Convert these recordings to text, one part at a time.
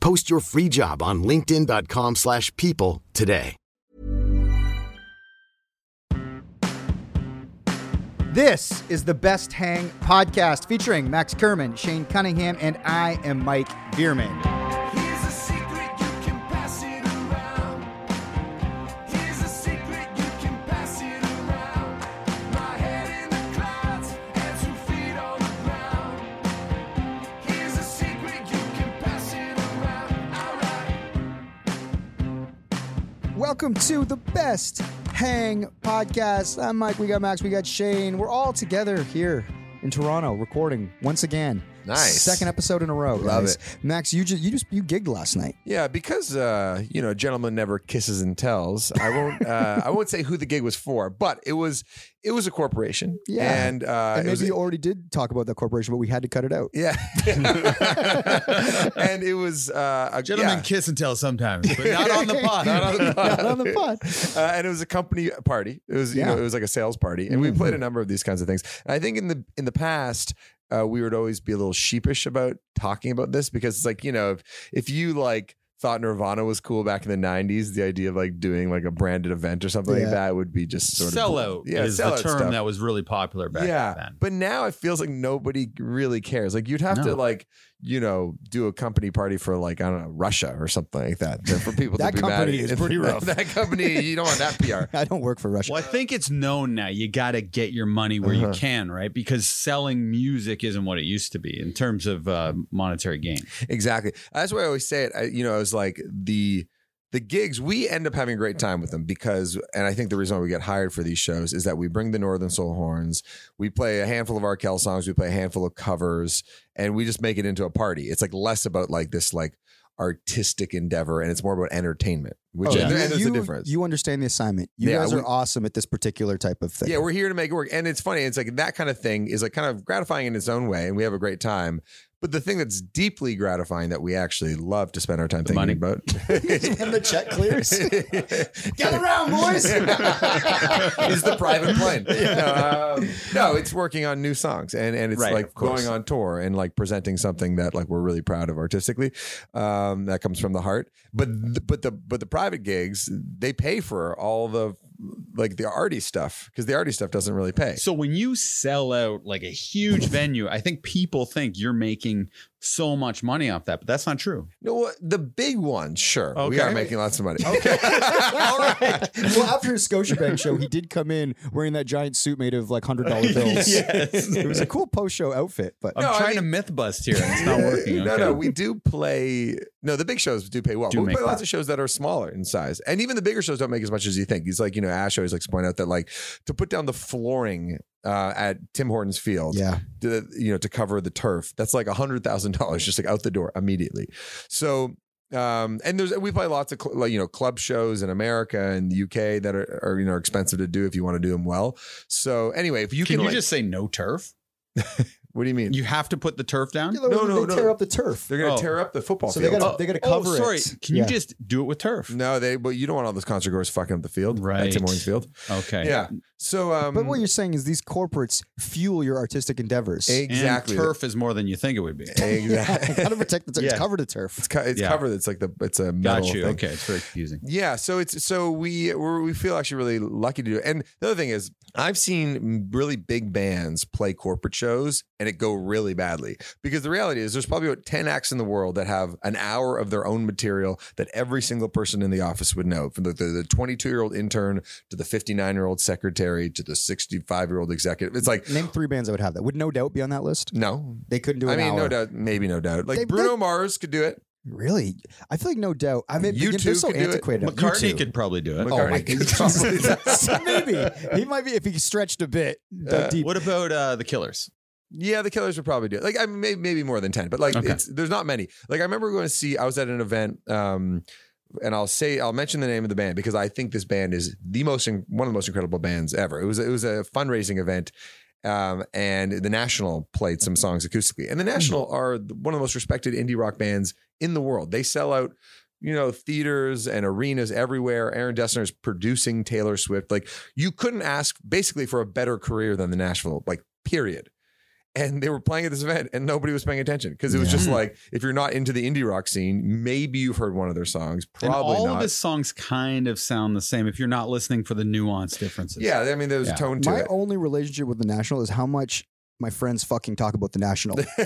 Post your free job on linkedin.com/people slash people today. This is the Best Hang podcast featuring Max Kerman, Shane Cunningham, and I am Mike Bierman. Welcome to the Best Hang podcast. I'm Mike. We got Max. We got Shane. We're all together here in Toronto recording once again. Nice. Second episode in a row. Love guys. it. Max, you just you just you gigged last night. Yeah, because uh, you know, gentleman never kisses and tells. I won't. Uh, I won't say who the gig was for, but it was. It was a corporation. Yeah. and, uh, and it was maybe you already did talk about that corporation, but we had to cut it out. Yeah, and it was uh, a gentleman yeah. kiss and tell sometimes, but not on the pod. Not on the pod. Not on the pod. Uh, and it was a company party. It was you Yeah. know it was like a sales party, and we played a number of these kinds of things. And I think in the in the past. Uh, we would always be a little sheepish about talking about this because it's like you know if, if you like thought Nirvana was cool back in the '90s, the idea of like doing like a branded event or something Yeah. like that would be just sort of Sellout yeah, is the sellout term stuff. that was really popular back yeah, then. but now it feels like nobody really cares. Like you'd have to like you know do a company party for like I don't know Russia or something like that for people That to be mad company at. is pretty rough. that company, you don't want that PR. I don't work for Russia. Well, I think it's known now. You got to get your money where Uh-huh. you can, right? Because selling music isn't what it used to be in terms of uh, monetary gain. Exactly. That's why I always say it. I, you know, I was like the the gigs. We end up having a great time with them because, and I think the reason why we get hired for these shows is that we bring the Northern Soul horns. We play a handful of Arkells songs. We play a handful of covers, and we just make it into a party. It's like less about like this like artistic endeavor, and it's more about entertainment. Which Oh, and you, there's you, a difference. you understand the assignment. You Yeah, guys we- are awesome at this particular type of thing. Yeah, we're here to make it work. And it's funny. It's like that kind of thing is like kind of gratifying in its own way. And we have a great time. But the thing that's deeply gratifying that we actually love to spend our time thinking money. about when the check clears. Get around, boys. is the private plane. No, um, no, it's working on new songs and, and it's Right, like going on tour and like presenting something that like we're really proud of artistically. Um, that comes from the heart. But the, but the but the private gigs they pay for all the like the arty stuff because the arty stuff doesn't really pay. So when you sell out like a huge venue, I think people think you're making so much money off that, but that's not true. No, what- the big ones, sure. We are making lots of money. Okay. All right. Well, after his Scotiabank show, he did come in wearing that giant suit made of like hundred dollar bills. Yes. It was a cool post show outfit, but I'm No, I trying mean- to myth bust here, and it's not working. No, Okay. no, we do play. No, the big shows do pay well. Do but we make play lots of shows that are smaller in size, and even the bigger shows don't make as much as you think. He's like, you know, Ash always likes to point out that like to put down the flooring uh, at Tim Hortons Field, yeah. to, you know, to cover the turf, that's like a hundred thousand dollars just like out the door immediately. So. Um, and there's we play lots of cl- like you know club shows in America and the UK that are, are you know expensive to do if you want to do them well. So anyway, if you can can, you like- just say no turf? What do you mean? You have to put the turf down. No, no, they no. tear up the turf. They're gonna Oh. tear up the football So they field. gotta- they gotta oh, cover sorry. it. Sorry, can Yeah. you just do it with turf? no, they. But you don't want all those concert goers fucking up the field, Right. At Tim Hortons Field. Okay. Yeah. So, um, But what you're saying is these corporates fuel your artistic endeavors. exactly And turf is more than you think it would be. Exactly. How to protect the turf? It's Yeah. covered in turf. It's, co- it's Yeah. covered. It's like the it's a metal Got you. thing. Okay, it's very confusing. Yeah, so it's so we we're, we feel actually really lucky to do it. And the other thing is, I've seen really big bands play corporate shows and it go really badly because the reality is there's probably about ten acts in the world that have an hour of their own material that every single person in the office would know, from the the 22 year old intern to the 59 year old secretary to the 65 year old executive. It's like Name three bands that would have that. Would No Doubt be on that list? no. They couldn't do it. I mean, hour. no doubt, maybe no doubt. Like They- Bruno they- Mars could do it. Really? I feel like No Doubt. I mean, You they're two so could do it. antiquated. McCartney You two. could probably do it. Oh my McCartney could god! probably- Maybe he might be if he stretched a bit Uh, deep. What about uh, the Killers? Yeah, the Killers would probably do it. Like, I mean, maybe, maybe more than ten, but like, Okay. it's there's not many. Like, I remember going to see. I was at an event, um, and I'll say I'll mention the name of the band because I think this band is the most in- one of the most incredible bands ever. It was it was a fundraising event. Um, and the National played some songs acoustically, and the National are one of the most respected indie rock bands in the world. They sell out, you know, theaters and arenas everywhere. Aaron Dessner is producing Taylor Swift. Like, you couldn't ask basically for a better career than the National. Like, period and they were playing at this event and nobody was paying attention because it was just like if you're not into the indie rock scene maybe you've heard one of their songs And probably all not of his songs kind of sound the same if you're not listening for the nuance differences. yeah i mean there's Yeah. a tone to My it only relationship with the National is how much my friends fucking talk about the National.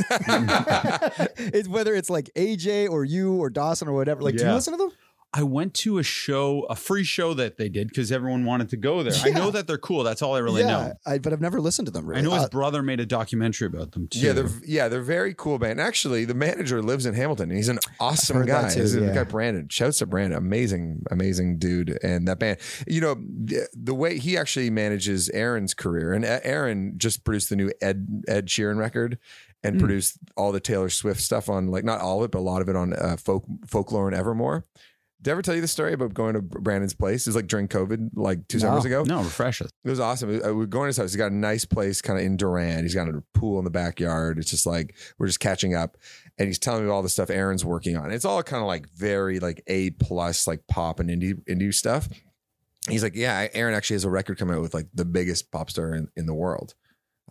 it's whether it's like AJ or you or Dawson or whatever. Like, do you Yeah. listen to them? I went to a show, a free show that they did because everyone wanted to go there. I know that they're cool. That's all I really yeah, know. I, but I've never listened to them. Really. I know his Uh, brother made a documentary about them too. yeah they're yeah they're very cool band actually the manager lives in hamilton and he's an awesome guy too, He's a yeah. guy brandon shouts to brandon amazing amazing dude and that band you know the, the way he actually manages aaron's career and aaron just produced the new ed ed sheeran record and Hmm. produced all the taylor swift stuff on like not all of it but a lot of it on uh, folk folklore and evermore did I ever tell you the story about going to Brandon's place? It was like during COVID, like two summers ago. no, refresh us. It was awesome. We we uh, were going to his house. He's got a nice place kind of in Durand. He's got a pool in the backyard. It's just like we're just catching up. And he's telling me all the stuff Aaron's working on. It's all kind of like very like A plus, like pop and indie indie stuff. He's like, Yeah, Aaron actually has a record coming out with like the biggest pop star in, in the world.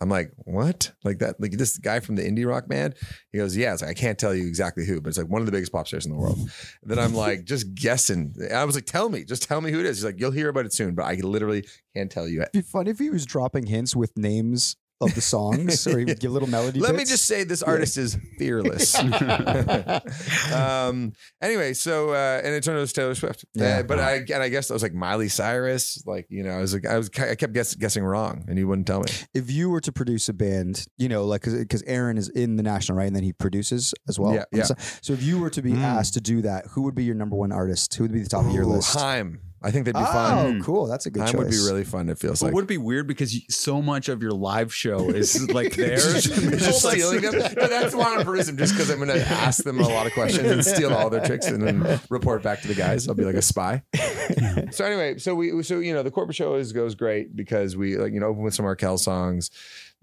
I'm like, what? Like that? Like this guy from the indie rock band? He goes, yeah. It's like, I can't tell you exactly who, but it's like one of the biggest pop stars in the world. then I'm like, just guessing. I was like, tell me, just tell me who it is. He's like, you'll hear about it soon, but I literally can't tell you. It'd be fun if he was dropping hints with names of the songs, or he would give little melody. Let me just say, this artist is fearless. um. Anyway, so uh, and it turned out it was Taylor Swift. Yeah. Uh, but I and I guess I was like Miley Cyrus. Like you know, I was like I was I kept guess, guessing wrong, and he wouldn't tell me. if you were to produce a band, you know, like because Aaron is in the national, right, and then he produces as well. Yeah, yeah. So, so if you were to be Mm. asked to do that, who would be your number one artist? Who would be the top of your list? Haim. I think they'd be oh, fun. cool. That's a good Haim choice. would be really fun. It feels But like. would it be weird because you, so much of your live show is like theirs? Just It's just like- stealing them. No, that's why I'm producing just because I'm going to ask them a lot of questions and steal all their tricks and then report back to the guys. I'll be like a spy. so anyway, so we so you know the corporate show is goes great because we like you know open with some Arkells songs.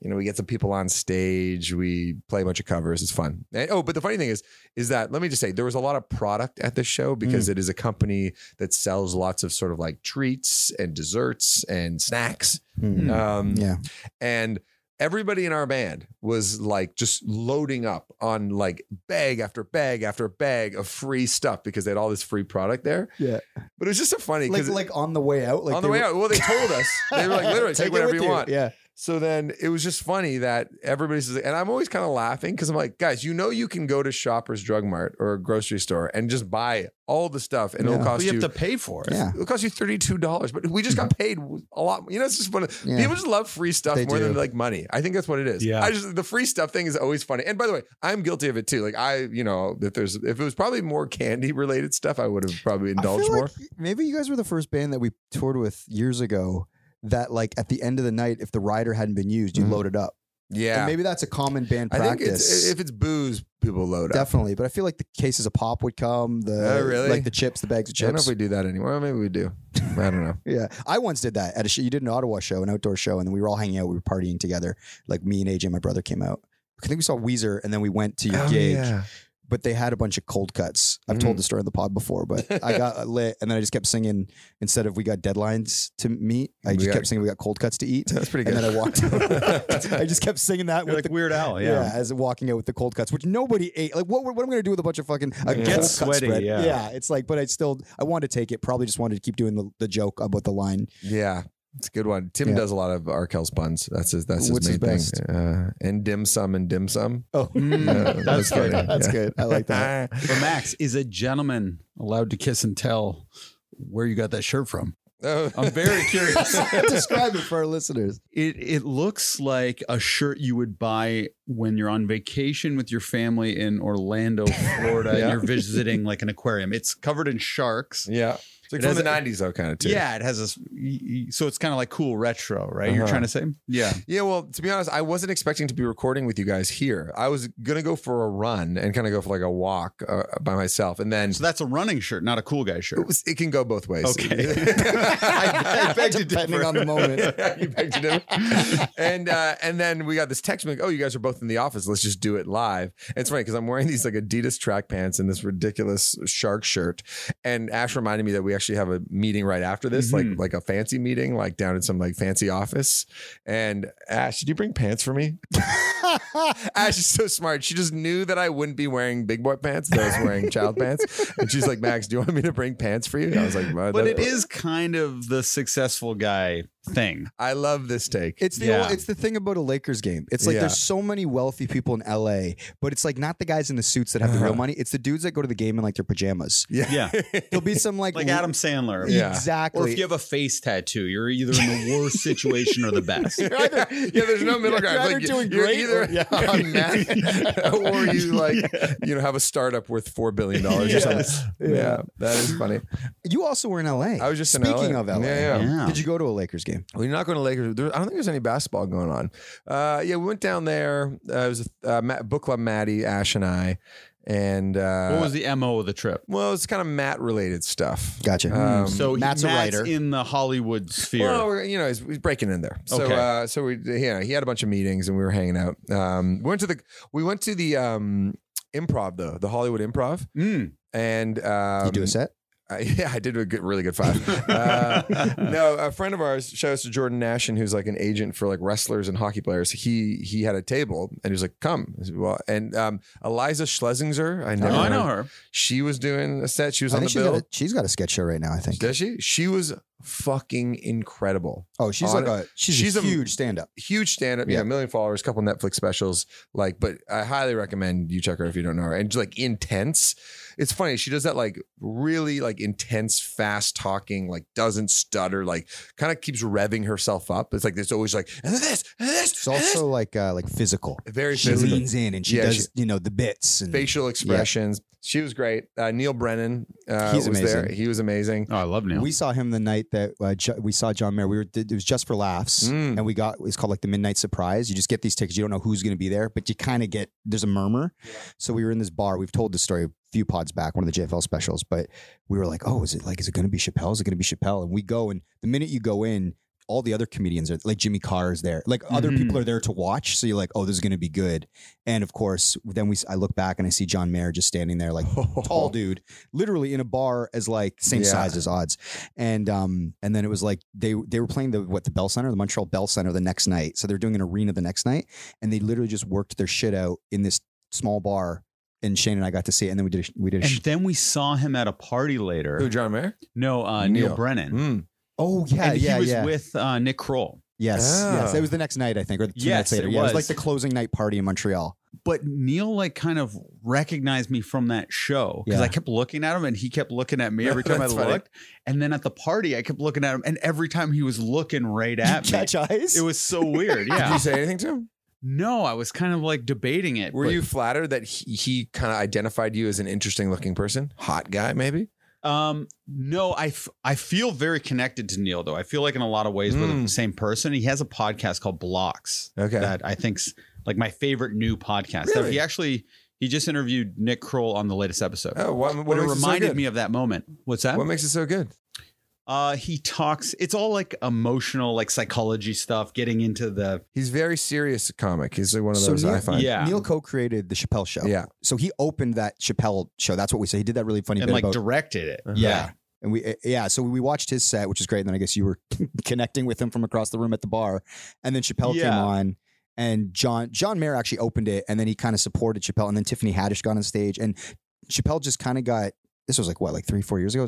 You know, we get some people on stage. We play a bunch of covers. It's fun. And, oh, but the funny thing is, is that let me just say there was a lot of product at this show because it is a company that sells lots of sort of like treats and desserts and snacks. Hmm. Um, Yeah. and everybody in our band was like just loading up on like bag after bag after bag of free stuff because they had all this free product there. Yeah. But it was just so funny Like, because like on the way out, like on the way were- out, well, they told us they were like literally take, it whatever with you want. Yeah. So then it was just funny that everybody's and I'm always kind of laughing because I'm like, guys, you know, you can go to Shoppers Drug Mart or a grocery store and just buy all the stuff and Yeah. it'll But cost you you. have to pay for it. Yeah. It'll cost you thirty-two dollars, but we just got mm-hmm. paid a lot. You know, it's just fun. Yeah. People just love free stuff They more than like money. I think that's what it is. Yeah. I just the free stuff thing is always funny. And by the way, I'm guilty of it too. Like I, you know, if there's if it was probably more candy related stuff, I would have probably I indulged feel more. like maybe you guys were the first band that we toured with years ago. That like at the end of the night, if the rider hadn't been used, you Mhm. load it up. yeah, And maybe that's a common band I think practice. it's, if it's booze, people load up. Definitely, but I feel like the cases of pop would come. The Oh, really? like the chips, the bags of chips. I don't know if we do that anymore. Maybe we do. I don't know. yeah, I once did that at a show. You did an Ottawa show, an outdoor show, and then we were all hanging out. We were partying together. Like me and AJ, my brother, came out. I think we saw Weezer, and then we went to your Oh, gig. yeah. But they had a bunch of cold cuts. I've Mm. told the story on the pod before, but I got lit, and then I just kept singing. Instead of we got deadlines to meet, I just got- kept singing we got cold cuts to eat. That's pretty And good. then I walked. I just kept singing that You're with like the Weird Al, yeah. yeah. as walking out with the cold cuts, which nobody ate. Like, what, what am I going to do with a bunch of fucking a cold gets cut sweaty, spread? yeah. it's like, but I still, I wanted to take it. Probably just wanted to keep doing the, the joke about the line. Yeah, it's a good one. Tim Yeah. does a lot of Arkells puns. That's his. That's his What's main his thing. Uh, and dim sum and dim sum. Oh, Yeah, that's good. funny. That's Yeah. good. I like that. But Max, is a gentleman allowed to kiss and tell where you got that shirt from? Oh. I'm very curious. Describe it for our listeners. It it looks like a shirt you would buy when you're on vacation with your family in Orlando, Florida, Yeah. and you're visiting like an aquarium. It's covered in sharks. yeah, it's like It from has the a- '90s though, kind of too. Yeah, it has this. So it's kind of like cool retro, right? You're Uh-huh. trying to say, yeah. Yeah, well, to be honest, I wasn't expecting to be recording with you guys here. I was gonna go for a run and kind of go for like a walk uh, by myself, and then So that's a running shirt, not a cool guy shirt. it, was, it can go both ways. Okay. I, I beg to Depending on the moment. you beg to differ. And uh, and then we got this text like, oh, you guys are both in the office. Let's just do it live. And it's funny because I'm wearing these like Adidas track pants and this ridiculous shark shirt. And Ash reminded me that we actually have a meeting right after this, Mhm. like like a fancy meeting, like down in some like fancy office. And Ash, did you bring pants for me? Ash is so smart. She just knew that I wouldn't be wearing big boy pants. That I was wearing child pants. And she's like, Max, do you want me to bring pants for you? I was like, "Well, But it is kind of the successful guy thing. I love this take. It's the Yeah. old, it's the thing about a Lakers game. It's like Yeah. there's so many wealthy people in LA, but it's like not the guys in the suits that have the real Uh-huh. money. It's the dudes that go to the game in like their pajamas. yeah. Yeah. There'll be some like Like Adam Sandler. Yeah. Exactly. Or if you have a face tattoo, you're either in the worst situation or the best. You're either- yeah, there's no middle You're ground. either Like, doing you're great either or- yeah. on meth or you like you know have a startup worth four billion dollars or something. Yeah. that is funny. you also were in LA. I was just in speaking LA. of LA. Yeah, yeah. Yeah. Did you go to a Lakers game? Well, you're not going to Lakers. There, I don't think there's any basketball going on. Uh, yeah, we went down there. Uh, it was a uh, Ma- book club. Maddie, Ash, and I. And uh, What was the MO of the trip? well, it's kind of Matt related stuff. Gotcha. Um, So he- Matt's a writer. in the Hollywood sphere. Well, we're, you know, he's, he's breaking in there. So, Okay. uh, so we, yeah, he had a bunch of meetings and we were hanging out. Um, we went to the, we went to the um, improv though, the Hollywood Improv, Mm. and um, you do a set? I, yeah, I did a good, really good five. Uh, no, a friend of ours, shout out to Jordan Nashin, who's like an agent for like wrestlers and hockey players. He he had a table and he was like, "Come." Said, well, and um, Iliza Shlesinger, I Oh, I know her. She was doing a set. She was I on think the she's bill. got, a, she's got a sketch show right now. I think. Does she? She was fucking incredible. Oh, she's On like a she's, she's a huge stand up. huge stand up, yeah, Yeah. a million followers, couple Netflix specials. Like, but I highly recommend you check her if you don't know her. And just like intense. It's funny. She does that like really like intense, fast talking, like doesn't stutter, like kind of keeps revving herself up. It's like it's always like and this and this. It's and this. also like uh, like physical. very She physical. leans in and she Yeah, does she- you know the bits and facial expressions. She was great. Uh, Neal Brennan uh, He's was there. He was amazing. Oh, I love Neil. We saw him the night that uh, Ju- we saw John Mayer. We were it was just for laughs, Mm. and we got it's called like the midnight surprise. You just get these tickets. You don't know who's going to be there, but you kind of get there's a murmur. So we were in this bar. We've told this story a few pods back, one of the JFL specials, but we were like, oh, is it like is it going to be Chappelle? Is it going to be Chappelle? And we go, and the minute you go in. All the other comedians are like Jimmy Carr is there. Like other Mhm. people are there to watch. So you're like, oh, this is going to be good. And of course, then we I look back and I see John Mayer just standing there, like tall dude, literally in a bar as like same Yeah. size as odds. And um and then it was like they they were playing the what the Bell Center, the Montreal Bell Center the next night. So they're doing an arena the next night, and they literally just worked their shit out in this small bar. And Shane and I got to see it, and then we did a, we did a and sh- then we saw him at a party later. Who, John Mayer? No, uh, Neal. Neal. Brennan. Mm. Oh yeah and yeah he was yeah with uh, Nick Kroll. yes Ah. yes it was the next night I think or two Yes, nights later it yeah it was was. like the closing night party in Montreal But Neal like kind of recognized me from that show because Yeah. I kept looking at him and he kept looking at me every time I That's funny. looked. And then at the party, I kept looking at him, and every time he was looking right at me, catch eyes it was so weird. Yeah, did you say anything to him? no, I was kind of like debating it. Were but- you flattered that he, he kind of identified you as an interesting looking person? Hot guy, maybe? Um, no, I, f- I feel very connected to Neal though. I feel like in a lot of ways we're the Mm. same person. He has a podcast called Blocks Okay. that I think's like my favorite new podcast. That Really? he actually he just interviewed Nick Kroll on the latest episode. Oh, what, but what it makes it reminded me of that moment. What's that? What makes it so good? Uh, he talks. It's all like emotional, like psychology stuff. Getting into the He's very serious comic. He's like one of So those Neal- I find. Yeah. Neal co-created the Chappelle show. Yeah. So he opened that Chappelle show. That's what we say. He did that really funny and bit like about directed it. Yeah. And we, uh, yeah, so we watched his set, which is great. And then I guess you were connecting with him from across the room at the bar. And then Chappelle came Yeah. on and John, John Mayer actually opened it and then he kind of supported Chappelle. And then Tiffany Haddish got on stage and Chappelle just kind of got, this was like what, like three, four years ago?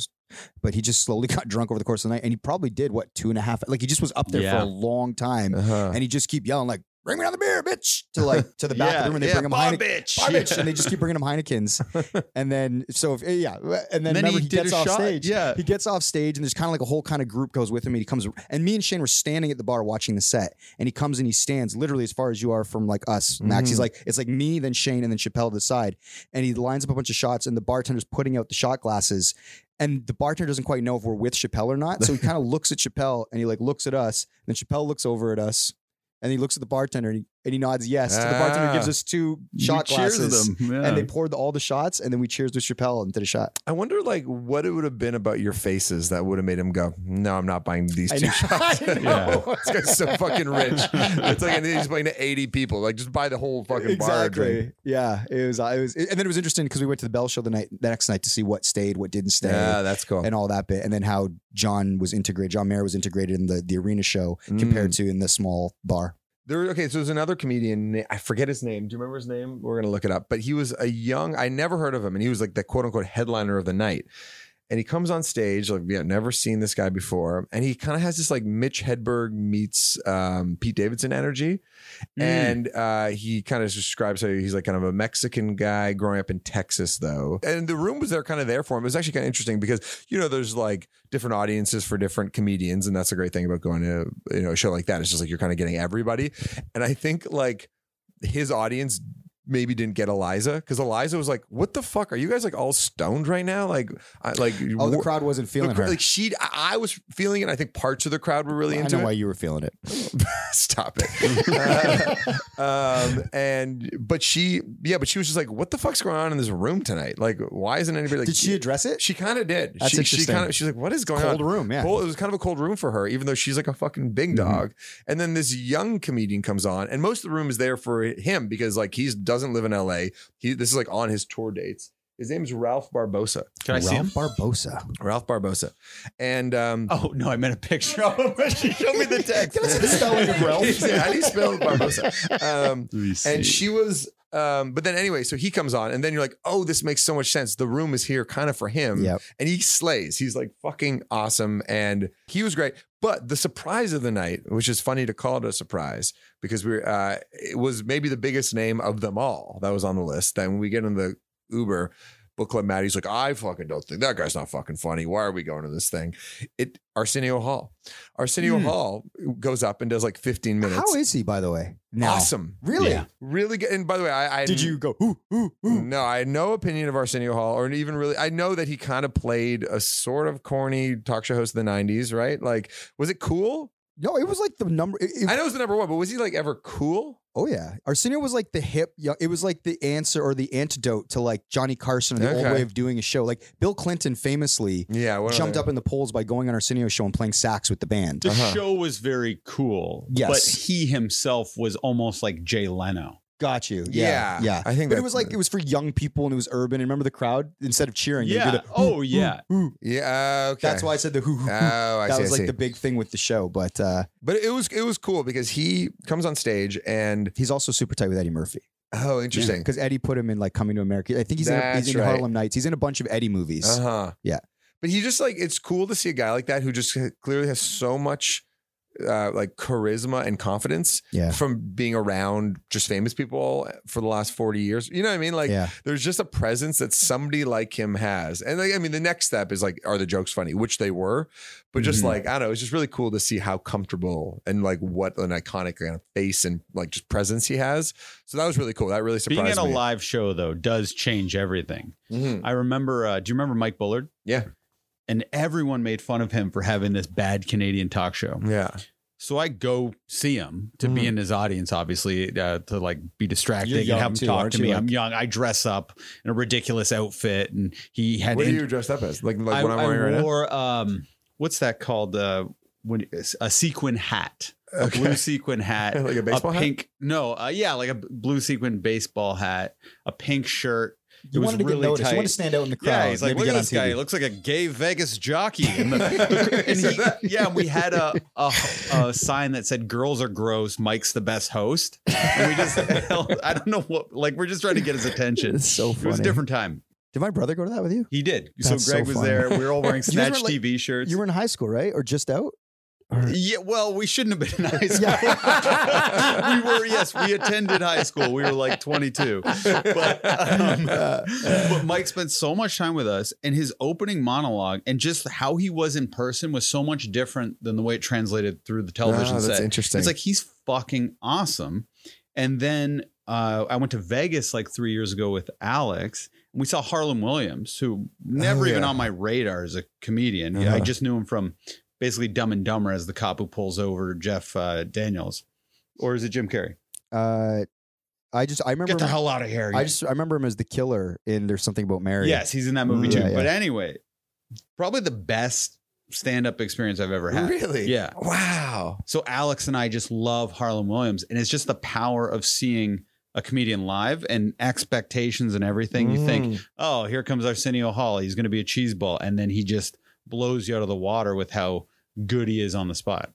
But he just slowly got drunk over the course of the night. And he probably did what, two and a half, like he just was up there for a long time. Uh-huh. And he just keep yelling like, bring me down the beer, bitch, to like, to the back of the room. And they yeah, bring him bar Heine- bitch. bitch. And they just keep bringing him Heinekens. and then, so if, eh, yeah. And then, he he, gets off shot, stage. yeah. He gets off stage and there's kind of like a whole kind of group goes with him. And he comes, and me and Shane were standing at the bar watching the set. And he comes and he stands literally as far as you are from like us, Max. He's mm-hmm. like, it's like me, then Shane, and then Chappelle to the side. And he lines up a bunch of shots and the bartender's putting out the shot glasses. And the bartender doesn't quite know if we're with Chappelle or not. So he kind of looks at Chappelle and he like looks at us. And then Chappelle looks over at us. And he looks at the bartender and he, and he nods yes. So the bartender Ah. gives us two shot cheers glasses. them. Yeah. And they poured all the shots, and then we cheers with Chappelle and did a shot. I wonder, like, what it would have been about your faces that would have made him go, "No, I'm not buying these I two know. shots." I know. this guy's so fucking rich. It's like and he's playing to 80 people. Like, just buy the whole fucking bar. and drink. Yeah, it was. It was, and then it was interesting because we went to the Bell Show the night, the next night to see what stayed, what didn't stay, Yeah, that's cool. and all that bit, and then how John was integrated. John Mayer was integrated in the the arena show Mm. compared to in the small bar. There, okay, so there's another comedian. I forget his name. Do you remember his name? We're gonna look it up. But he was a young. I never heard of him, and he was like the quote unquote headliner of the night. And he comes on stage like we have never seen this guy before, and he kind of has this like Mitch Hedberg meets um, Pete Davidson energy, Mm. and uh, he kind of describes how he's like kind of a Mexican guy growing up in Texas, though. And the room was there, kind of there for him. It was actually kind of interesting because you know there's like different audiences for different comedians, and that's a great thing about going to you know a show like that. It's just like you're kind of getting everybody, and I think like his audience maybe didn't get Iliza because Iliza was like, "What the fuck are you guys like all stoned right now?" Like, I, like Oh, the crowd wasn't feeling cr- her. Like she, I, I was feeling it. I think parts of the crowd were really I into know it. why you were feeling it. Stop it. Uh, um, and but she, yeah, but she was just like, "What the fuck's going on in this room tonight? Like, why isn't anybody like?" Did she address it? She kind of did. That's she, she kind of she's like, "What is going Cold on?" room, yeah. Cold- it was kind of a cold room for her, even though she's like a fucking big Mm-hmm. dog. And then this young comedian comes on, and most of the room is there for him because like he doesn't live in L.A. He this is like on his tour dates. His name's Ralph Barbosa. Can I see him? Ralph Barbosa. Ralph Barbosa, and um, Oh no, I meant a picture of him. she showed me the text. Can I see the spelling of Ralph? How do you spell Barbosa? Um, Let me see. and she was um but then anyway so he comes on and then you're like oh this makes so much sense. The room is here kind of for him. Yep. and he slays. He's like fucking awesome and he was great. But the surprise of the night which is funny to call it a surprise because we're uh it was maybe the biggest name of them all that was on the list. Then when we get in the uber book club maddie's like i fucking don't think that guy's not fucking funny why are we going to this thing it arsenio hall arsenio Hmm. hall goes up and does like 15 minutes How is he, by the way? Now? awesome Really? Yeah. really good. And by the way, I, I Did you go? Ooh, ooh, ooh. No, I had no opinion of Arsenio Hall, or even really. I know that he kind of played a sort of corny talk show host of the '90s, right? Like, was it cool? No, it was like the number. it- it- I know it was the number one, but was he like ever cool? Oh yeah, Arsenio was like the hip. young- It was like the answer or the antidote to like Johnny Carson, and the old way of doing a show. Like Bill Clinton famously Yeah, jumped up in the polls by going on Arsenio's show and playing sax with the band. the Uh-huh. show was very cool. Yes. But he himself was almost like Jay Leno. Got you. Yeah, Yeah, yeah. I think but it was like it was for young people and it was urban. And remember the crowd instead of cheering, they Yeah. did a, Oh, yeah. ooh. Yeah, okay. That's why I said the hoo hoo. hoo. Oh, I that see. was I like see. the big thing with the show. But uh, but it was it was cool because he comes on stage and he's also super tight with Eddie Murphy oh, interesting. because Eddie put him in like Coming to America. I think he's in, a, That's he's in right. Harlem Nights. He's in a bunch of Eddie movies. Uh huh. Yeah. But he just like it's cool to see a guy like that who just clearly has so much uh, like charisma and confidence Yeah. from being around just famous people for the last 40 years. You know what I mean? Like yeah. there's just a presence that somebody like him has. And like, I mean, the next step is like, are the jokes funny? Which they were, but just Mhm. like, I don't know, it's just really cool to see how comfortable and like what an iconic kind of face and like just presence he has. So that was really cool. That really surprised me. Being at a me. live show though does change everything. Mhm. I remember. Uh, do you remember Mike Bullard? Yeah. And everyone made fun of him for having this bad Canadian talk show. Yeah. So I go see him to be Mhm. in his audience, obviously, uh, to like be distracting and have him too, talk to me. Like- I'm young. I dress up in a ridiculous outfit, and he had. What are you dressed up as? Like, like I, what I'm I wearing right now? wore um, what's that called? Uh, when a sequin hat, a Okay. blue sequin hat, Like a baseball hat? pink. No, uh, yeah, like a blue sequin baseball hat, a pink shirt. You wanted to really get noticed. tight. You want to stand out in the crowd. Yeah, he's like, look at this guy. He looks like a gay Vegas jockey. And, the, and he, yeah, we had a, a a sign that said "Girls are gross. Mike's the best host." And we just, I don't know what, like we're just trying to get his attention. It's so funny. It was a different time. Did my brother go to that with you? He did. That's so Greg so was there. We were all wearing Snatch were like- TV shirts. You were in high school, right? Or just out? Yeah, well, we shouldn't have been in high school. we were, yes, we attended high school. We were like 22. But, um, but Mike spent so much time with us, and his opening monologue and just how he was in person was so much different than the way it translated through the television Oh, that's set. interesting. It's like he's fucking awesome. And then uh, I went to Vegas like three years ago with Alex, and we saw Harland Williams, who never Oh, even on my radar as a comedian. I Uh-huh. just knew him from basically Dumb and Dumber as the cop who pulls over Jeff uh, Daniels, or is it Jim Carrey? Uh, I just I remember Get the him- hell out of here! I just I remember him as the killer in There's Something About Mary. yes, he's in that movie Mm, too. yeah, yeah. But anyway, probably the best stand-up experience I've ever had. Really? Yeah. Wow. So Alex and I just love Harland Williams, and it's just the power of seeing a comedian live and expectations and everything. You think, Mm. oh, here comes Arsenio Hall. He's going to be a cheese ball, and then he just blows you out of the water with how good he is on the spot.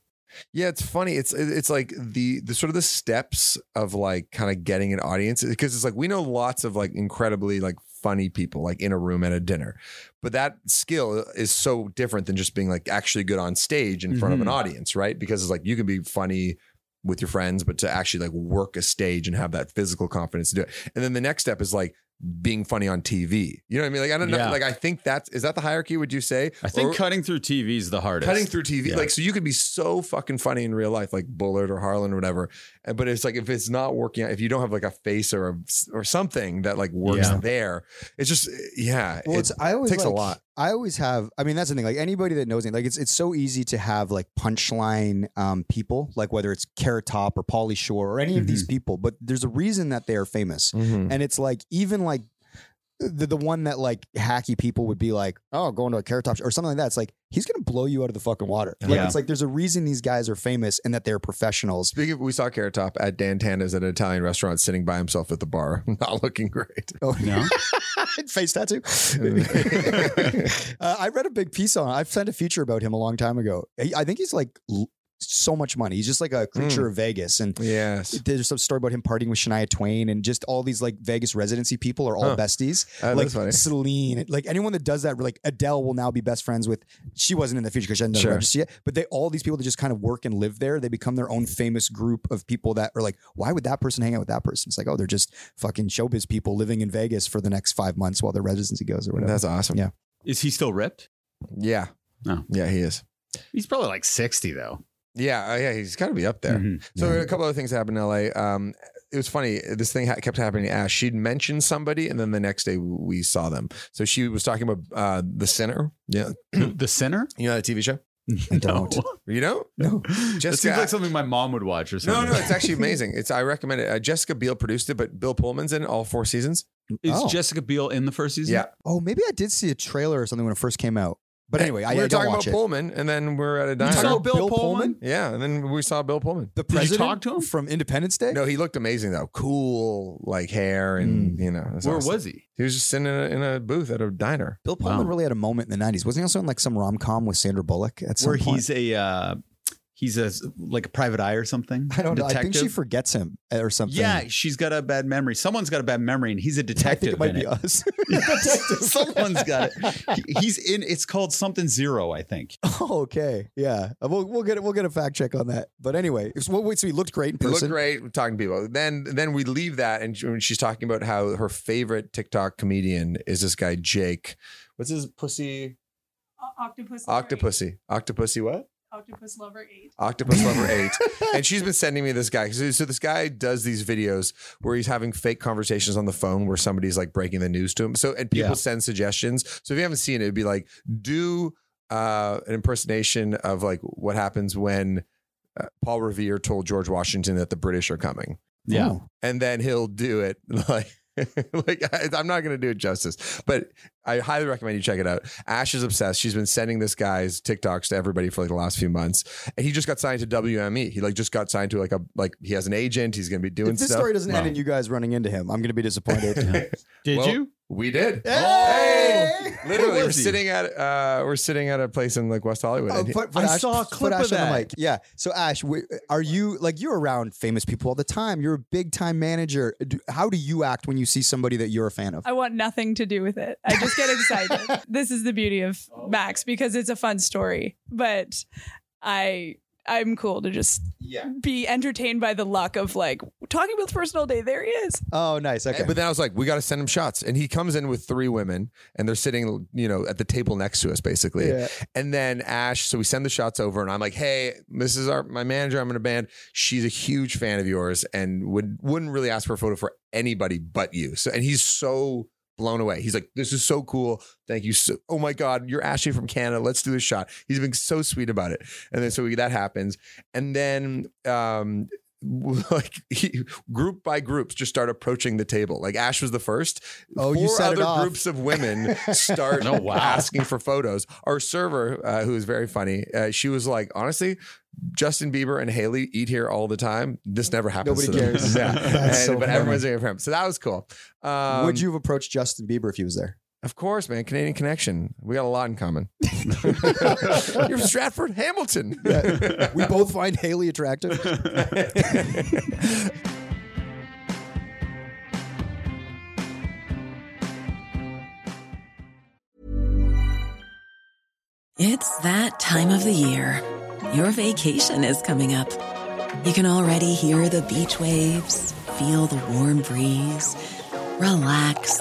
Yeah, it's funny. It's it's like the the sort of the steps of like kind of getting an audience because it's like we know lots of like incredibly like funny people like in a room at a dinner, but that skill is so different than just being like actually good on stage in front of an Mhm. audience, right? Because it's like you can be funny with your friends, but to actually like work a stage and have that physical confidence to do it. And then the next step is like being funny on TV. You know what I mean? Like I don't know. Yeah. Like I think that's is that the hierarchy? Would you say? I think Or- cutting through TV is the hardest. cutting through TV. Yeah. Like, so you could be so fucking funny in real life, like Bullard or Harland or whatever. Eh, but it's like if it's not working out, if you don't have like a face or a, or something that like works Yeah. there, it's just eh, yeah. Well, it it's I always takes a lot. I always have. I mean, that's the thing. Like anybody that knows me, like it's it's so easy to have like punchline um, people, like whether it's Carrot Top or Pauly Shore or any of these people. But there's a reason that they are famous, Mhm. and it's like even like the the one that like hacky people would be like, oh, going to a Carrot Top or something like that. It's like he's gonna blow you out of the fucking water. Like Yeah. it's like there's a reason these guys are famous and that they're professionals. Speaking of, we saw Carrot Top at Dan Tana's at an Italian restaurant sitting by himself at the bar, not looking great. Oh No? face tattoo. uh, I read a big piece on. I've sent a feature about him a long time ago. He- I think he's like l- so much money. He's just like a creature Mm. of Vegas, and Yes. there's some story about him partying with Shania Twain, and just all these like Vegas residency people are all Huh. besties. Uh, like that's funny. Celine, like anyone that does that, like Adele will now be best friends with. She wasn't in the future because she hadn't done Sure. the yet. But they all these people that just kind of work and live there, they become their own famous group of people that are like, why would that person hang out with that person? It's like, oh, they're just fucking showbiz people living in Vegas for the next five months while their residency goes or whatever. That's awesome. Yeah. Is he still ripped? Yeah. No. Yeah, he is. He's probably like 60 though. Yeah. uh, yeah. He's got to be up there. Mhm. So a couple other things happened in LA. Um, it was funny. This thing ha- kept happening to Ash. She'd mentioned somebody, and then the next day we saw them. So she was talking about uh, the Sinner. Yeah, the Sinner? you know that TV show. I don't. You know? No. That Jessica- seems like something my mom would watch or something. no, no, it's actually amazing. It's I recommend it. Uh, Jessica Biel produced it, but Bill Pullman's in it all four seasons. Is Oh. Jessica Biel in the first season? Yeah. Oh, maybe I did see a trailer or something when it first came out. But anyway, we I were don't talking about it. Pullman, and then we're at a diner. You diner. saw Bill, Bill Pullman? Pullman? yeah, and then we saw Bill Pullman. The Did you president talk to him? from Independence Day? No, he looked amazing though. Cool, like hair, and you know. it Where awesome. was he? He was just sitting in a, in a booth at a diner. Bill Pullman Wow. really had a moment in the '90s. Wasn't he also in like some rom com with Sandra Bullock at some Where point? he's a uh, he's a like a private eye or something. I don't know. I think she forgets him uh, or something. Yeah, she's got a bad memory. Someone's got a bad memory, and he's a detective. think it might be it. us. Someone's got it. He's in. It's called something zero, I think. oh, okay. Yeah, Uh, we'll we'll get we'll get a fact check on that. But anyway, so, well, wait. So he looked great in He looked great we're talking to people. Then then we leave that, and she's talking about how her favorite TikTok comedian is this guy Jake. What's his pussy? O- Octopus. Lover Octopussy. Octopussy what? Eight. Octopus Lover 8. Octopus Lover 8. And she's been sending me this guy. So, so this guy does these videos where he's having fake conversations on the phone where somebody's like breaking the news to him. So, and people Yeah. send suggestions. So if you haven't seen it, it'd be like, do uh, an impersonation of like what happens when uh, Paul Revere told George Washington that the British are coming. Yeah. Oh. And then he'll do it like, like I, I'm not going to do it justice, but I highly recommend you check it out. Ash is obsessed. She's been sending this guy's TikToks to everybody for like the last few months, and he just got signed to WME. He like just got signed to like a like he has an agent. He's going to be doing If this stuff. story doesn't end in you guys running into him, I'm going to be disappointed. Did Well, you? We did. Hey! Literally, we're he? sitting at uh, we're sitting at a place in like West Hollywood. Oh, and he- put- put I Ash- saw a clip of Ash on the that. mic. Yeah. So Ash, are you like you're around famous people all the time? You're a big time manager. How do you act when you see somebody that you're a fan of? I want nothing to do with it. I just get excited. this is the beauty of Max because it's a fun story. But I I'm cool to just be entertained by the luck of like talking about the person all day. There he is. Oh, nice. Okay. But then I was like, we got to send him shots. And he comes in with three women and they're sitting, you know, at the table next to us basically. Yeah. And then Ash, so we send the shots over and I'm like, hey, this is our my manager. I'm in a band. She's a huge fan of yours and would wouldn't really ask for a photo for anybody but you. So and he's so blown away. He's like, this is so cool. Thank you. So, oh my God, you're Ashley from Canada. Let's do this shot. He's been so sweet about it. And then so we, that happens. And then um like he, group by groups just start approaching the table. Like Ash was the first. Oh, Four you set it other off. groups of women start Oh, wow. asking for photos. Our server, uh, who is very funny, uh, she was like, honestly, Justin Bieber and Hailey eat here all the time. This never happens. Nobody to them. cares. Yeah, And- so but funny. everyone's doing it for him. So that was cool. Um, Would you have approached Justin Bieber if he was there? Of course, man. Canadian connection. We got a lot in common. You're from Stratford, Hamilton. we both find Hailey attractive. It's that time of the year. Your vacation is coming up. You can already hear the beach waves, feel the warm breeze, relax,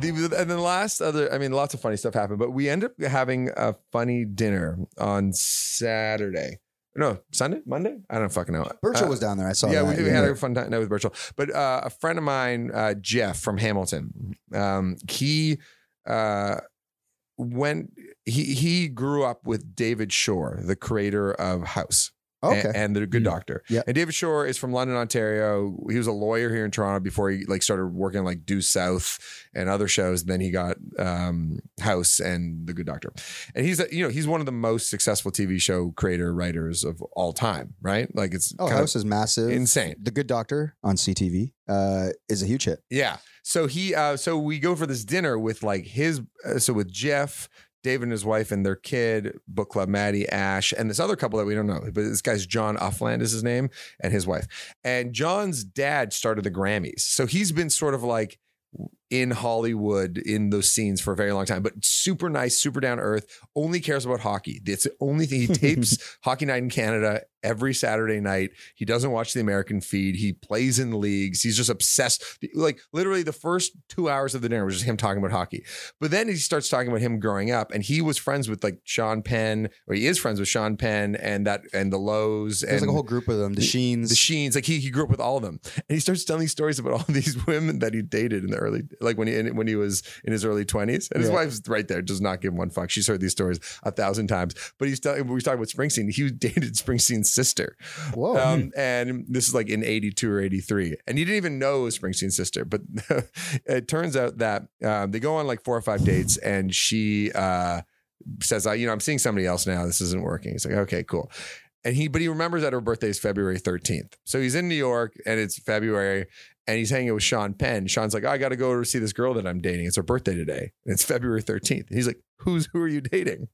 The, and then last other, I mean, lots of funny stuff happened, but we end up having a funny dinner on Saturday. No, Sunday, Monday. I don't fucking know. Birchall Uh, was down there. I saw him. yeah, that. we, we had a fun time night with Birchall. But uh, a friend of mine, uh, Jeff from Hamilton, um, he uh, went. He he grew up with David Shore, the creator of House. Okay. and, and the Good Doctor. Yeah. And David Shore is from London, Ontario. He was a lawyer here in Toronto before he like started working like Due South and other shows. Then he got um, House and The Good Doctor. And he's you know he's one of the most successful TV show creator writers of all time. Right? Like it's Oh, House is massive. insane. The Good Doctor on CTV uh, is a huge hit. Yeah. So he, uh, so we go for this dinner with like his, uh, so with Jeff, David and his wife and their kid, book club Maddie, Ash, and this other couple that we don't know, but this guy's John Uffland is his name, and his wife. And John's dad started the Grammys, so he's been sort of like in Hollywood in those scenes for a very long time, but super nice, super down earth. Only cares about hockey. It's the only thing he tapes Hockey Night in Canada every Saturday night. He doesn't watch the American feed. He plays in leagues. He's just obsessed. Like literally, the first two hours of the dinner was just him talking about hockey. But then he starts talking about him growing up, and he was friends with like Sean Penn, or he is friends with Sean Penn and that and the Lowes There's and like a whole group of them. The Sheens. the Sheens. Like he he grew up with all of them, and he starts telling these stories about all these women that he dated in the early like when he when he was in his early twenties, and his Yeah. wife's right there, does not give one fuck. She's heard these stories a thousand times. But he's telling we were talking about Springsteen. He dated Springsteen's sister. Whoa. Um, and this is like in 82 or 83. And he didn't even know Springsteen's sister. But it turns out that um, they go on like four or five dates and she uh, says, I, you know, I'm seeing somebody else now. This isn't working. He's like, okay, cool. And he, but he remembers that her birthday is February 13th. So he's in New York and it's February and he's hanging with Sean Penn. Sean's like, oh, I got to go see this girl that I'm dating. It's her birthday today. And it's February 13th. And he's like, who's, who are you dating?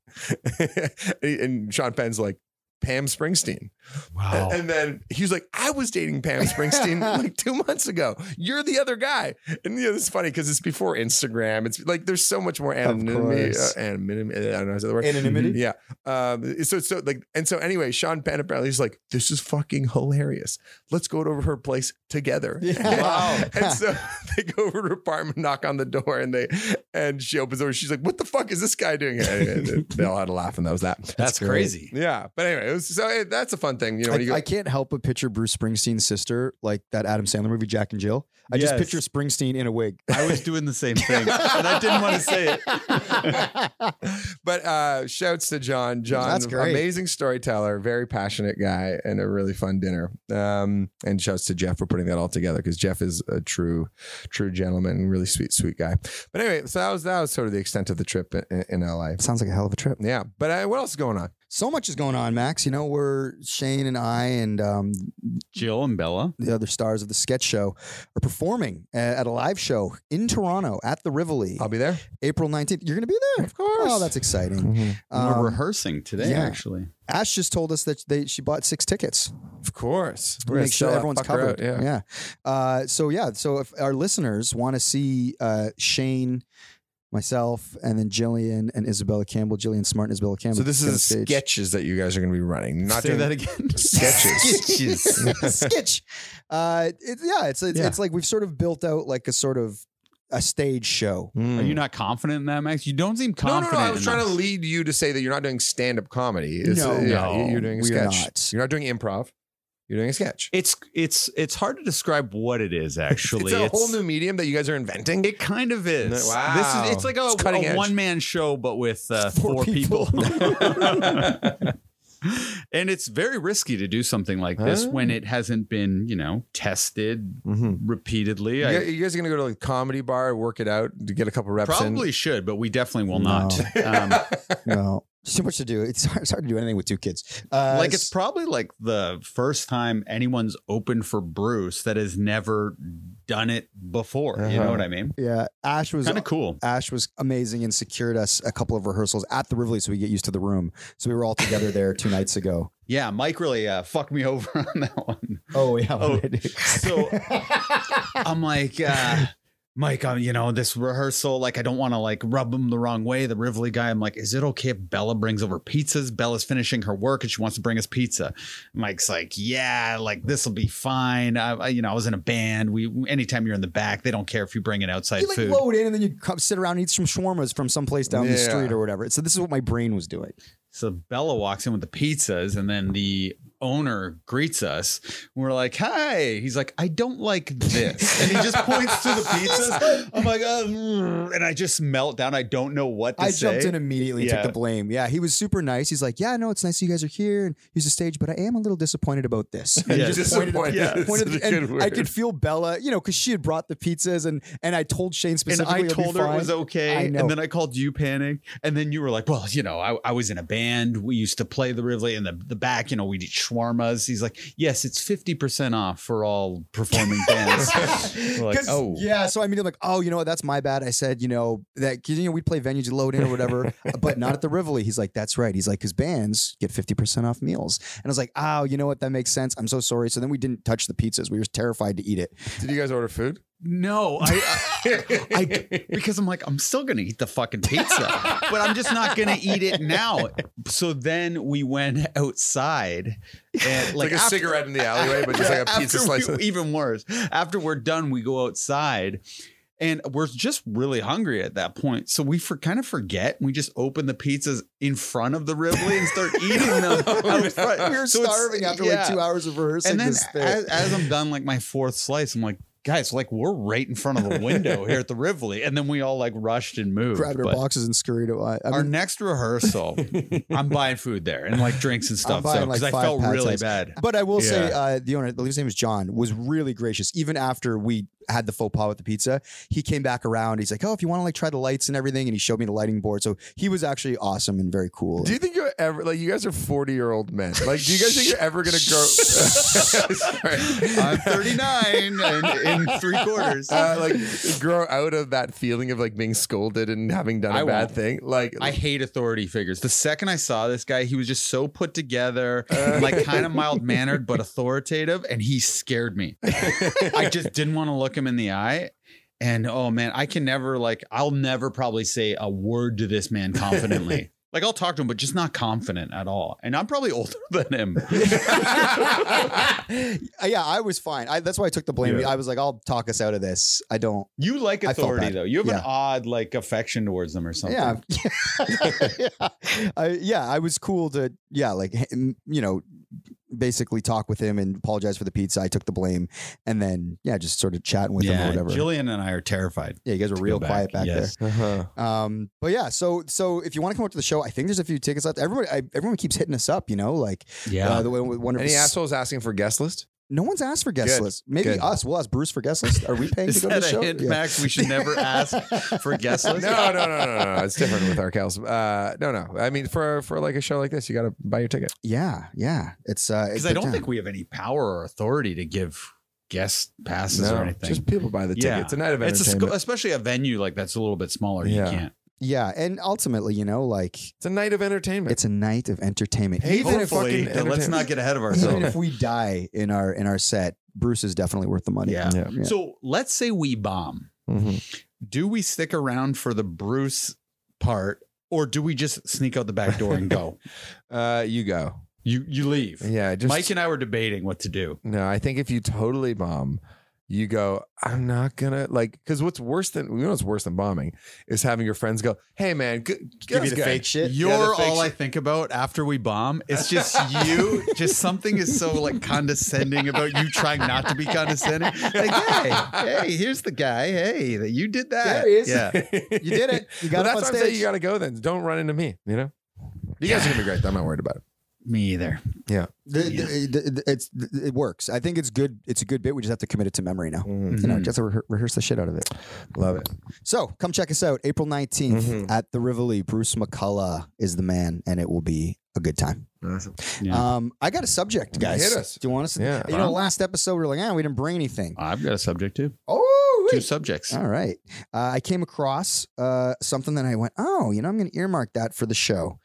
and Sean Penn's like, Pam Springsteen. Wow. And, and then he was like, I was dating Pam Springsteen like two months ago. You're the other guy. And you know, this is funny because it's before Instagram. It's like there's so much more anonymity. Uh, anonymity. I don't know how to word. Anonymity? Yeah. Um, so so like and so anyway, Sean Penn apparently is like, this is fucking hilarious. Let's go to her place together. Yeah. Wow. and so they go over to her apartment, knock on the door, and they and she opens the door. She's like, "What the fuck is this guy doing?" And they all had a laugh, and that was that. That's great. crazy. Yeah, but anyway, it was, so it, that's a fun thing. You know, when you I, go, I can't help but picture Bruce Springsteen's sister, like that Adam Sandler movie, Jack and Jill. I just picture Springsteen in a wig. I was doing the same thing, and I didn't want to say it. but uh shouts to John. John, That's great. amazing storyteller, very passionate guy, and a really fun dinner. Um, and shouts to Jeff for putting that all together because Jeff is a true, true gentleman, and really sweet, sweet guy. But anyway, so that was that was sort of the extent of the trip in, in LA. Sounds like a hell of a trip. Yeah, but uh, what else is going on? So much is going on, Max. You know, we're Shane and I and um, Jill and Bella. the other stars of the sketch show are performing uh, at a live show in Toronto at the Rivoli, I'll be there. April 19th. You're going to be there? Of course. Oh, that's exciting. We're Um, rehearsing today, yeah. actually. Ash just told us that they she bought six tickets. Of course. to make sure everyone's covered. yeah. yeah. Uh, so yeah, so if our listeners want to see uh, Shane, myself, and then Jillian and Isabella Campbell, Jillian Smart and Isabella Campbell. So this on is stage. sketches that you guys are going to be running. Not Say doing that again. sketches. sketches. sketch. Uh, it, yeah, it's it's, Yeah. it's like we've sort of built out like a sort of a stage show. Mm. Are you not confident in that, Max? You don't seem confident. No, no, no. I was trying to lead you to say that you're not doing stand-up comedy. No, yeah, no, you're doing a we're sketch. not. You're not doing improv. You're doing a sketch. It's it's it's hard to describe what it is. Actually, it's a whole new medium that you guys are inventing. It kind of is. Wow. This is it's like a, It's cutting a one man show, but with uh, Four four, people. people. and it's very risky to do something like this Huh? when it hasn't been, you know, tested Mhm. repeatedly. You, I guys- you guys are gonna go to like comedy bar, work it out, to get a couple reps probably in. should, but we definitely will No. not. Um, no, too much to do. It's hard, it's hard to do anything with two kids. Uh, like it's probably like the first time anyone's open for Bruce that has never done it before. You know Uh-huh. what I mean? yeah. Ash was Kind of cool. Ash was amazing and secured us a couple of rehearsals at the Rivoli so we get used to the room. So we were all together there two nights ago. Yeah, Mike really uh, fucked me over on that one. Oh yeah. Oh, so I'm like, uh, Mike, um, you know, this rehearsal, like, I don't want to like rub him the wrong way. The Rivoli guy, I'm like, is it okay if Bella brings over pizzas? Bella's finishing her work and she wants to bring us pizza. Mike's like, yeah, like this will be fine. I, I- you know, I was in a band. We, anytime you're in the back, they don't care if you bring in outside food. you like food. load in and then you come sit around and eat some shawarmas from someplace down the street or whatever. So this is what my brain was doing. So Bella walks in with the pizzas, and then the owner greets us. We're like, "Hi." He's like, "I don't like this," and he just points to the pizzas. I'm like, oh, mm," and I just melt down. I don't know what to I say. jumped in immediately and Yeah. took the blame. Yeah, he was super nice. He's like, "Yeah, no, it's nice you guys are here and use the stage, but I am a little disappointed about this." And Yeah. just pointed, yeah, pointed and I could feel Bella, you know, because she had brought the pizzas and and I told Shane specifically, and. I told her it was okay. And then I called you panic. And then you were like, well, you know, I, I was in a band. And we used to play the Rivoli in the, the back, you know, we'd eat shawarmas. He's like, yes, it's 50% off for all performing bands. we're like, 'Cause- oh. yeah. So I mean, I'm like, oh, you know what? That's my bad. I said, you know, that 'cause, you know we'd play venues, you load in or whatever, but not at the Rivoli. He's like, that's right. He's like, because bands get fifty percent off meals, and I was like, oh, you know what? That makes sense. I'm so sorry. So then we didn't touch the pizzas. We were terrified to eat it. Did you guys order food? No, I, I, I because I'm like I'm still gonna eat the fucking pizza, but I'm just not gonna eat it now. So then we went outside and like a cigarette in the alleyway, but just like a pizza slice we- even worse. After we're done, we go outside. And we're just really hungry at that point. So we for kind of forget. We just open the pizzas in front of the Rivoli and start eating them out front. We were So starving after yeah. like two hours of rehearsing And then as, as I'm done like my fourth slice, I'm like, guys, like we're right in front of the window here at the Rivoli, and then we all like rushed and moved. Grabbed our boxes and scurried away. I our next rehearsal, I'm buying food there and like drinks and stuff. So like because I felt really bad. But I will say, uh, the owner, I believe his name is John, was really gracious. Even after we had the faux pas with the pizza, he came back around. He's like, "Oh, if you want to like try the lights and everything," and he showed me the lighting board. So he was actually awesome and very cool. Do you think you're ever like you guys are 40 year old men? Like, do you guys think you're ever gonna grow? Sorry. I'm 39 and in three quarters. Uh, like grow out of that feeling of like being scolded and having done a I bad won't. thing. Like I hate authority figures. The second I saw this guy, he was just so put together, Uh. like kind of mild mannered but authoritative, and he scared me. I just didn't want to look him in the eye. And oh man, I can never like I'll never probably say a word to this man confidently. like I'll talk to him, but just not confident at all. And I'm probably older than him. Yeah, I was fine. I, that's why I took the blame. Yeah. I was like, "I'll talk us out of this." I don't. You like authority though. You have Yeah. an odd like affection towards them or something. Yeah, yeah. I, yeah. I was cool to yeah, like you know, basically talk with him and apologize for the pizza. I took the blame, and then yeah, just sort of chatting with him or whatever. Jillian and I are terrified. yeah, you guys were real go quiet back Yes. uh-huh. there. Um, but yeah, so so if you want to come up to the show, I think there's a few tickets left. Everybody, I, everyone keeps hitting us up. You know, like Yeah. uh, the one- wonderful. any assholes asking for guest list? No one's asked for guest Good. list. Maybe Good. us. We'll ask Bruce for guest list. Are we paying Is to go to that the a show? hint, Yeah. Max? We should never ask for guest list. no, no, no, no, no. It's different with our cows. Uh, no, no. I mean, for for like a show like this, you got to buy your ticket. Yeah, yeah. It's uh, Because I don't think we have any power or authority to give guest passes No, or anything. just people buy the ticket. Yeah. It's a night of it's a, entertainment. sc- especially a venue like that's a little bit smaller. Yeah. You can't. Yeah, and ultimately, you know, like it's a night of entertainment. it's a night of entertainment. Hey, even if fucking Hopefully, let's not get ahead of ourselves. even ourselves. if we die in our in our set, Bruce is definitely worth the money. Yeah. Yeah. So let's say we bomb. Mhm. Do we stick around for the Bruce part, or do we just sneak out the back door and go? Uh, you go. You you leave. Yeah, just Mike and I were debating what to do. No, I think if you totally bomb, you go, I'm not gonna like because what's worse than you know what's worse than bombing is having your friends go, Hey man, g- Give you the fake shit. You're Yeah, the fake all I shit. think about after we bomb. It's just you. just something is so like condescending about you trying not to be condescending. Like, hey, hey, here's the guy. Hey, that you did that. There he is. Yeah. You did it. You got well, up that's on why I'm saying stage. you gotta go then. Don't run into me, you know? You guys are gonna be great. I'm not worried about it. Me either. Yeah. The- the- the- it's it works. I think it's good. It's a good bit. We just have to commit it to memory now. Mhm. You know, just to rehe- rehearse the shit out of it. Love it. So come check us out April 19th Mhm. at the Rivoli. Bruce McCulloch is the man, and it will be a good time. Awesome. Yeah. Um, I got a subject, guys. Hit us. Do you want us? To, Yeah. You know, last episode we were like, ah, we didn't bring anything. I've got a subject too. Oh, Two subjects. All right. Uh, I came across uh, something that I went, oh, you know, I'm going to earmark that for the show.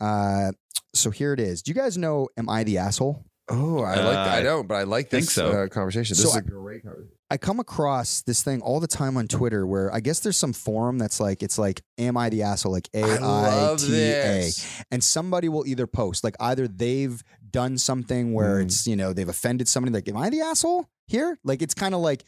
Uh, so here it is. Do you guys know Am I the Asshole? Oh, I like that. I Uh, don't, but I like think this so. uh, conversation. This So is a I- great conversation. I come across this thing all the time on Twitter where I guess there's some forum that's like, it's like, Am I the Asshole? Like A I I love T A. this. And somebody will either post, like, either they've done something where Mm. it's, you know, they've offended somebody, like, Am I the asshole here? Like, it's kind of like,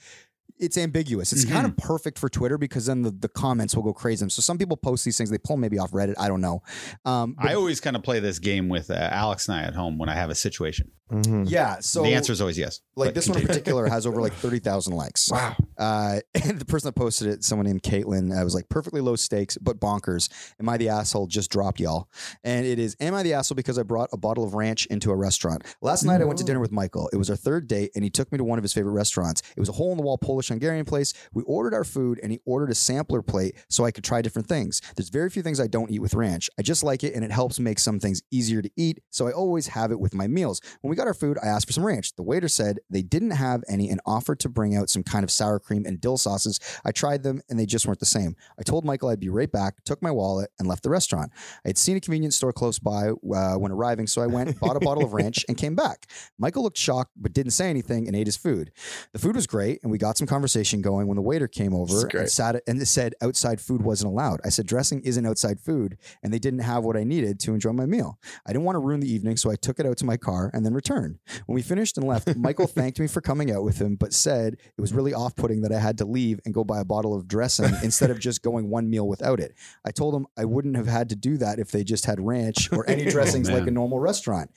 it's ambiguous. It's kind of perfect for Twitter because then the, the comments will go crazy. So some people post these things, they pull maybe off Reddit. I don't know. Um, I always kind of play this game with uh, Alex and I at home when I have a situation. Mhm. yeah. So the answer is always yes. like But this one in particular has over like 30,000 likes. Wow. Uh, and the person that posted it, someone named Caitlin, uh, was like perfectly low stakes, but bonkers. Am I the asshole? Just dropped y'all. And it is, am I the asshole because I brought a bottle of ranch into a restaurant? Last night I went to dinner with Michael. It was our third date and he took me to one of his favorite restaurants. It was a hole in the wall Polish Hungarian place. We ordered our food and he ordered a sampler plate so I could try different things. There's very few things I don't eat with ranch. I just like it and it helps make some things easier to eat. So I always have it with my meals. When we got our food, I asked for some ranch. The waiter said they didn't have any and offered to bring out some kind of sour cream and dill sauces. I tried them and they just weren't the same. I told Michael I'd be right back, took my wallet, and left the restaurant. I had seen a convenience store close by uh, when arriving, so I went, bought a bottle of ranch, and came back. Michael looked shocked but didn't say anything and ate his food. The food was great, and we got some conversation going when the waiter came over and sat and said outside food wasn't allowed. I said dressing isn't outside food, and they didn't have what I needed to enjoy my meal. I didn't want to ruin the evening, so I took it out to my car and then returned. When we finished and left, Michael thanked me for coming out with him, but said it was really off-putting that I had to leave and go buy a bottle of dressing instead of just going one meal without it. I told him I wouldn't have had to do that if they just had ranch or any oh, dressings like a normal restaurant.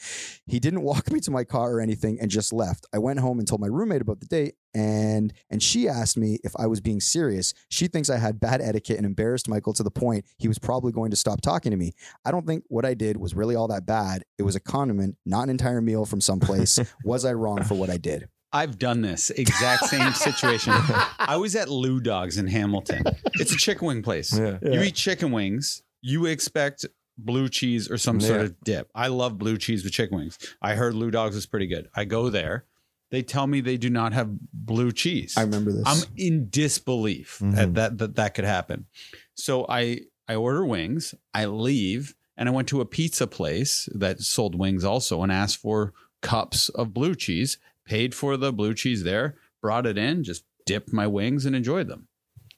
He didn't walk me to my car or anything and just left. I went home and told my roommate about the date and and she asked me if I was being serious. She thinks I had bad etiquette and embarrassed Michael to the point he was probably going to stop talking to me. I don't think what I did was really all that bad. It was a condiment, not an entire meal from someplace. was I wrong for what I did? I've done this exact same situation. I was at Lou Dawg's in Hamilton. It's a chicken wing place. Yeah. You eat chicken wings, you expect blue cheese or some sort of dip. I love blue cheese with chicken wings. I heard Lou Dawg's is pretty good. I go there. They tell me they do not have blue cheese. I remember this. I'm in disbelief at mm-hmm. that, that that could happen. So I I order wings, I leave, and I went to a pizza place that sold wings also and asked for cups of blue cheese, paid for the blue cheese there, brought it in, just dipped my wings and enjoyed them.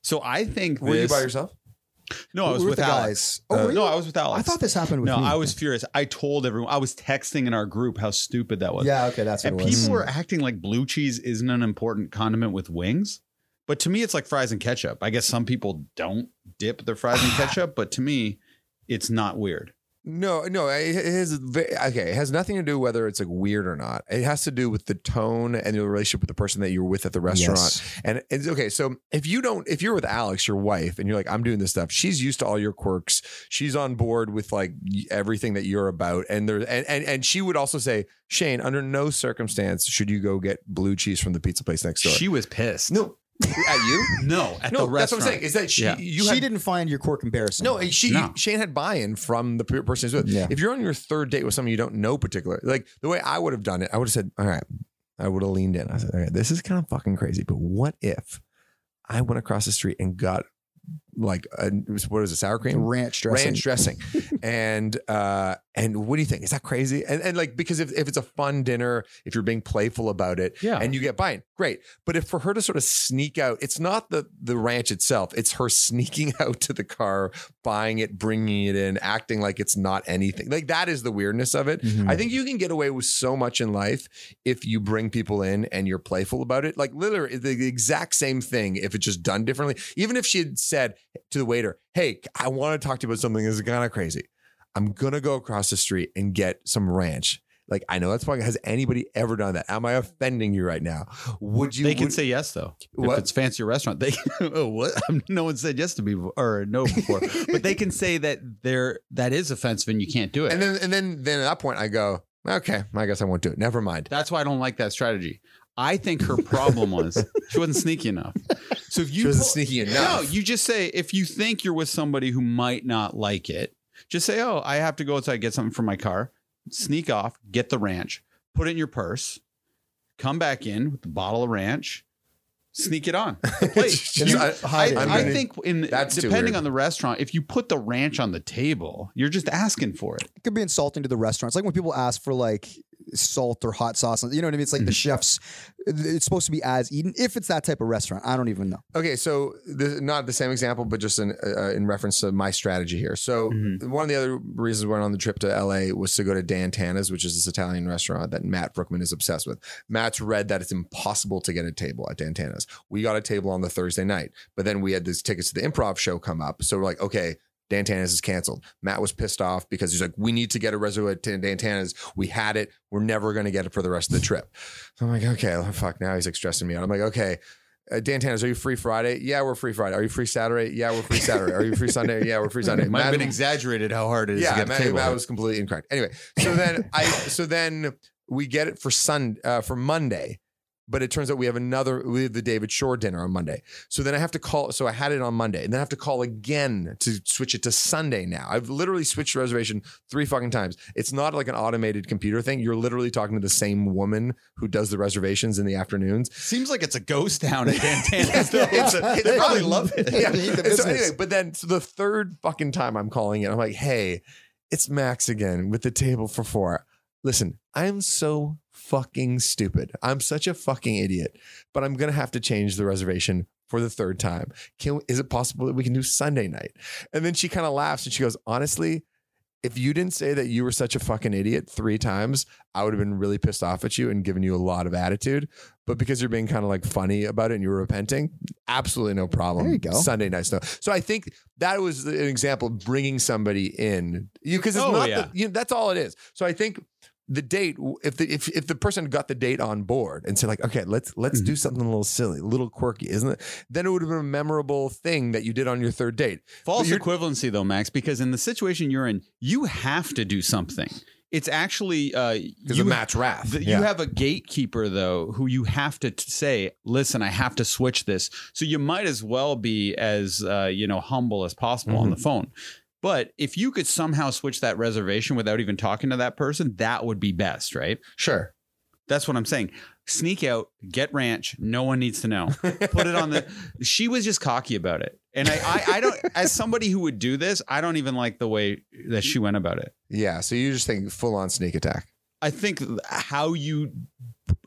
So I think Were you by yourself? No, I was We're with Alex. guys. Oh, Uh, no, I was with Alex. I thought this happened with no, me. I was furious. I told everyone. I was texting in our group how stupid that was. Yeah, okay, that's what and it was. people were acting like blue cheese isn't an important condiment with wings. But to me, it's like fries and ketchup. I guess some people don't dip their fries in ketchup, but to me, it's not weird. No, no. It has okay. It has nothing to do whether it's like weird or not. It has to do with the tone and the relationship with the person that you're with at the restaurant. Yes. And it's okay. So if you don't, if you're with Alex, your wife, and you're like, I'm doing this stuff, she's used to all your quirks. She's on board with like everything that you're about. And there, and and and she would also say, Shane, under no circumstance should you go get blue cheese from the pizza place next door. She was pissed. no, at you. no, at no, the that's what. I'm saying. Is that she? Yeah. You she had, didn't find your quirk embarrassing. no, she No. Shane had buy-in from the pe- person he's with. Yeah. If you're on your third date with someone you don't know particular, like the way I would have done it, I would have said, "All right," I would have leaned in. I said, "All right, this is kind of fucking crazy, but what if I went across the street and got like a, what is it, sour cream, ranch dressing. ranch dressing, and uh, and what do you think? Is that crazy? And and like because if if it's a fun dinner, if you're being playful about it, Yeah. and you get buy-in, great. But if for her to sort of sneak out, it's not the the ranch itself; it's her sneaking out to the car, buying it, bringing it in, acting like it's not anything. Like that is the weirdness of it. Mhm. I think you can get away with so much in life if you bring people in and you're playful about it. Like literally the exact same thing if it's just done differently. Even if she had said to the waiter, "Hey, I want to talk to you about something that's kind of crazy. I'm gonna go across the street and get some ranch." Like I know that's why. Has anybody ever done that? Am I offending you right now? Would you? They can would- say yes though. What? If it's fancy restaurant, they oh, what? No one said yes to me before, or no before, but they can say that they're that is offensive and you can't do it. and then and then then at that point I go, okay, I guess I won't do it. Never mind. That's why I don't like that strategy. I think her problem was she wasn't sneaky enough. So if you She wasn't pull- sneaky No, you just say if you think you're with somebody who might not like it, just say, "Oh, I have to go outside and get something from my car." Sneak off, get the ranch, put it in your purse, come back in with the bottle of ranch, sneak it on the plate. You- I- I, I'm gonna- think in That's depending on the restaurant, if you put the ranch on the table, you're just asking for it. It could be insulting to the restaurants. Like when people ask for like salt or hot sauce. You know what I mean? It's like Mm-hmm. the chefs. It's supposed to be as eaten. If it's that type of restaurant, I don't even know. Okay, so this, not the same example, but just in uh, in reference to my strategy here. So Mm-hmm. one of the other reasons we went on the trip to LA was to go to Dan Tana's, which is this Italian restaurant that Matt Brookman is obsessed with. Matt's read that it's impossible to get a table at Dan Tana's. We got a table on the Thursday night, but then we had these tickets to the improv show come up. So we're like, okay. Dan Tana's is canceled. Matt was pissed off because he's like, we need to get a reservation at Dan Tana's. We had it. We're never going to get it for the rest of the trip. So I'm like, okay, oh, fuck. Now he's like stressing me out. I'm like, okay, uh, Dan Tana's, are you free Friday? Yeah, we're free Friday. Are you free Saturday? Yeah, we're free Saturday. Are you free Sunday? Yeah, we're free Sunday. It might have been exaggerated how hard it is to yeah, the Matt. Matt was completely incorrect. Anyway, so then I, so then we get it for Sun, uh, for Monday, but it turns out we have another, we have the David Shore dinner on Monday. So then I have to call, so I had it on Monday, and then I have to call again to switch it to Sunday now. I've literally switched reservation three fucking times. It's not like an automated computer thing. You're literally talking to the same woman who does the reservations in the afternoons. Seems like it's a ghost town at Dan Tana's. though. It's a- they probably love it. Yeah. The so anyway, but then so the third fucking time I'm calling it, I'm like, hey, it's Max again with the table for four. Listen, I'm so fucking stupid. I'm such a fucking idiot, but I'm gonna have to change the reservation for the third time. Can is it possible that we can do Sunday night? And then she kind of laughs and she goes, honestly. if you didn't say that you were such a fucking idiot three times, I would have been really pissed off at you and given you a lot of attitude. But because you're being kind of like funny about it and you're repenting, absolutely no problem. There you go. Sunday night snow. So I think that was an example of bringing somebody in. You because it's Oh, not yeah. the, you know, that's all it is. So I think the date if the if, if the person got the date on board and said like okay let's let's Mm-hmm. do something a little silly a little quirky isn't it then it would have been a memorable thing that you did on your third date False equivalency, though, Max, because in the situation you're in, you have to do something. It's actually uh, you Matt's wrath The, Yeah. You have a gatekeeper though, who you have to t- say, "Listen, I have to switch this." So you might as well be as uh, you know humble as possible on the phone. But if you could somehow switch that reservation without even talking to that person, that would be best, right? sure That's what I'm saying. Sneak out, get ranch. No one needs to know. Put it on the. She was just cocky about it, and I, I, I don't. As somebody who would do this, I don't even like the way that she went about it. yeah so you just think full on sneak attack I think how you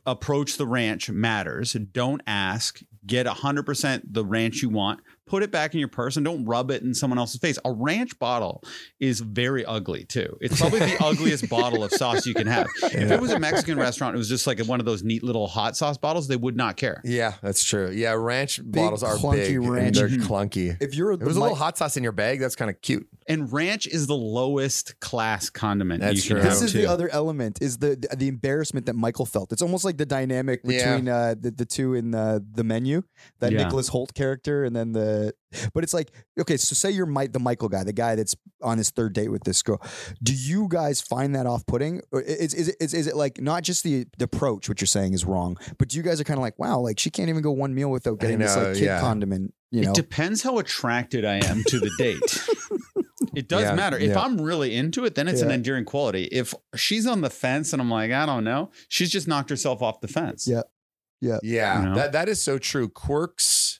approach the ranch matters. Don't ask. Get 100% the ranch you want. Put it back in your purse and don't rub it in someone else's face. A ranch bottle is very ugly too. It's probably the ugliest bottle of sauce you can have. If it was a Mexican restaurant, it was just like one of those neat little hot sauce bottles, they would not care. yeah that's true yeah ranch bottles are clunky big and ranch. they're Mhm. clunky If you're if it was a little hot sauce in your bag that's kind of cute And ranch is the lowest class condiment That's you can true. have This is too. the other element is the the embarrassment that Michael felt. It's almost like the dynamic Yeah. between uh, the the two in the the menu, that Yeah. Nicholas Hoult character, and then the. But it's like okay, so say you're Mike, the Michael guy, the guy that's on his third date with this girl. Do you guys find that off putting? Or is is it, is, is it like not just the, the approach, what you're saying is wrong, but you guys are kind of like, wow, like she can't even go one meal without getting this like kid yeah. condiment. You know, It depends how attracted I am to the date. it does Yeah, matter. If yeah. I'm really into it, then it's an Yeah. endearing quality. If she's on the fence and I'm like, I don't know, she's just knocked herself off the fence. Yeah. Yeah, You know? that that is so true. Quirks,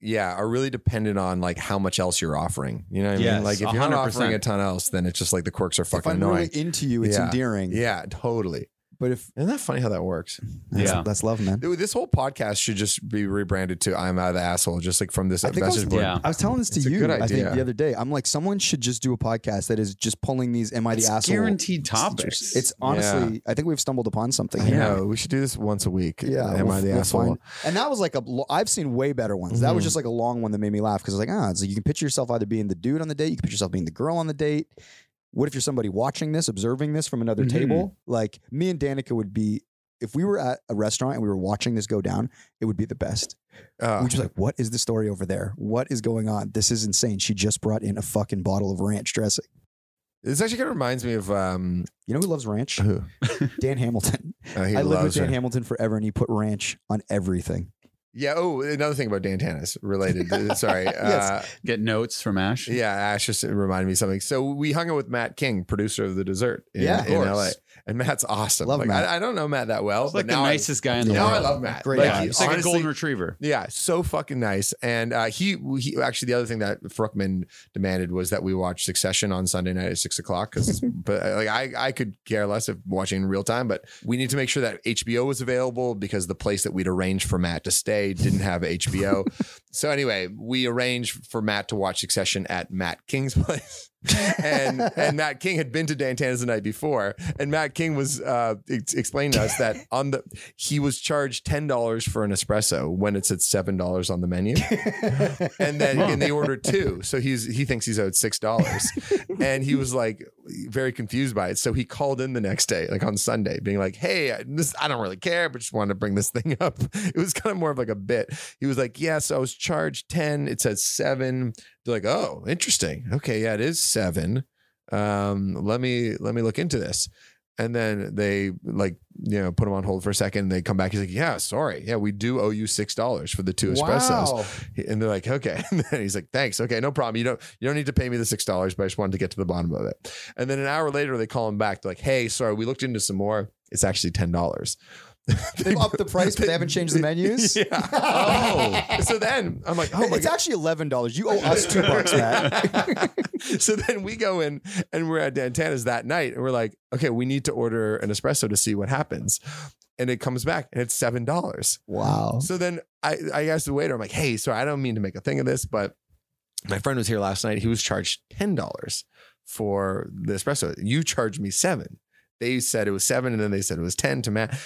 yeah, are really dependent on like how much else you're offering. You know what I Yes, mean? Like if you're not 100%. offering a ton else, then it's just like the quirks are if fucking I'm annoying. really into you, it's Yeah. endearing. yeah, totally. But if Isn't that funny how that works? that's, Yeah. that's love, man. Dude, this whole podcast should just be rebranded to "I'm out of the asshole," just like from this I think I was, message board. Yeah. I was telling this to It's you. I think the other day. I'm like, someone should just do a podcast that is just pulling these "Am I the It's asshole?" guaranteed topics. It's honestly, I think we've stumbled upon something. I here. know. We should do this once a week. Yeah, am we'll- I the we'll asshole? find- And that was like a. lo- I've seen way better ones. That was Mhm. just like a long one that made me laugh because I was like, ah, it's like you can picture yourself either being the dude on the date, you can picture yourself being the girl on the date. What if you're somebody watching this, observing this from another Mhm. table? Like me and Danica would be. If we were at a restaurant and we were watching this go down, it would be the best. Uh, We're just like, what is the story over there? What is going on? This is insane. She just brought in a fucking bottle of ranch dressing. this actually kind of reminds me of um, You know who loves ranch? who? Dan Hamilton. Uh, he I lived with Dan her. Hamilton forever, and he put ranch on everything. Yeah. Oh, another thing about Dan Tana's related. Sorry. Yes. uh, Get notes from Ash. Yeah, Ash just reminded me of something. So we hung out with Matt King, producer of the dessert in, Yeah, of in course. LA. And Matt's awesome. Love like, Matt. I, I don't know Matt that well, It's like but the now I- nicest guy in the Yeah. now world. I love Matt. Great Like, guy. he- It's like a honestly- golden retriever. Yeah, so fucking nice. And uh, he, he actually the other thing that Brookman demanded was that we watch Succession on Sunday night at six o'clock because, but uh, like I, I could care less if watching in real time, but we need to make sure that HBO was available because the place that we'd arranged for Matt to stay didn't have HBO. So anyway, we arranged for Matt to watch Succession at Matt King's place. and and Matt King had been to Dan Tana's the night before, and Matt King was uh, ex- explaining to us that on the he was charged ten dollars for an espresso when it's at seven dollars on the menu, and then and they ordered two, so he's he thinks he's owed six dollars, and he was like very confused by it. So he called in the next day, like on Sunday, being like, "Hey, I- this I don't really care, but just wanted to bring this thing up." It was kind of more of like a bit. He was like, "Yeah, so I was charged ten. It says seven. They're like, "Oh, interesting. Okay, yeah, it is seven. Um, let me let me look into this." And then they like, you know, put him on hold for a second. And They come back. He's like, "Yeah, sorry. Yeah, we do owe you six dollars for the two espressos." Wow. And they're like, "Okay." And then he's like, "Thanks. Okay, no problem. You don't you don't need to pay me the six dollars, but I just wanted to get to the bottom of it." And then an hour later, they call him back. They're like, "Hey, sorry, we looked into some more. It's actually ten dollars." They've upped the price, but they haven't changed the menus. Yeah. Oh. so then I'm like, oh my it's god. actually eleven dollars. You owe us two bucks, Matt. so then we go in and we're at Dan Tana's that night and we're like, okay, we need to order an espresso to see what happens. And it comes back and it's seven dollars. wow. So then I, I asked the waiter, I'm like, hey, so I don't mean to make a thing of this, but my friend was here last night. He was charged ten dollars for the espresso. You charged me seven. They said it was seven, and then they said it was ten to Matt.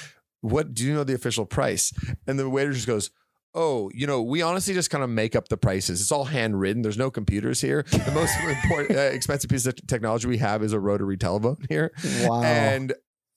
What do you know the official price? And the waiter just goes, Oh, you know, we honestly just kind of make up the prices. It's all handwritten. There's no computers here. The most important, uh, expensive piece of technology we have is a rotary telephone here. Wow. And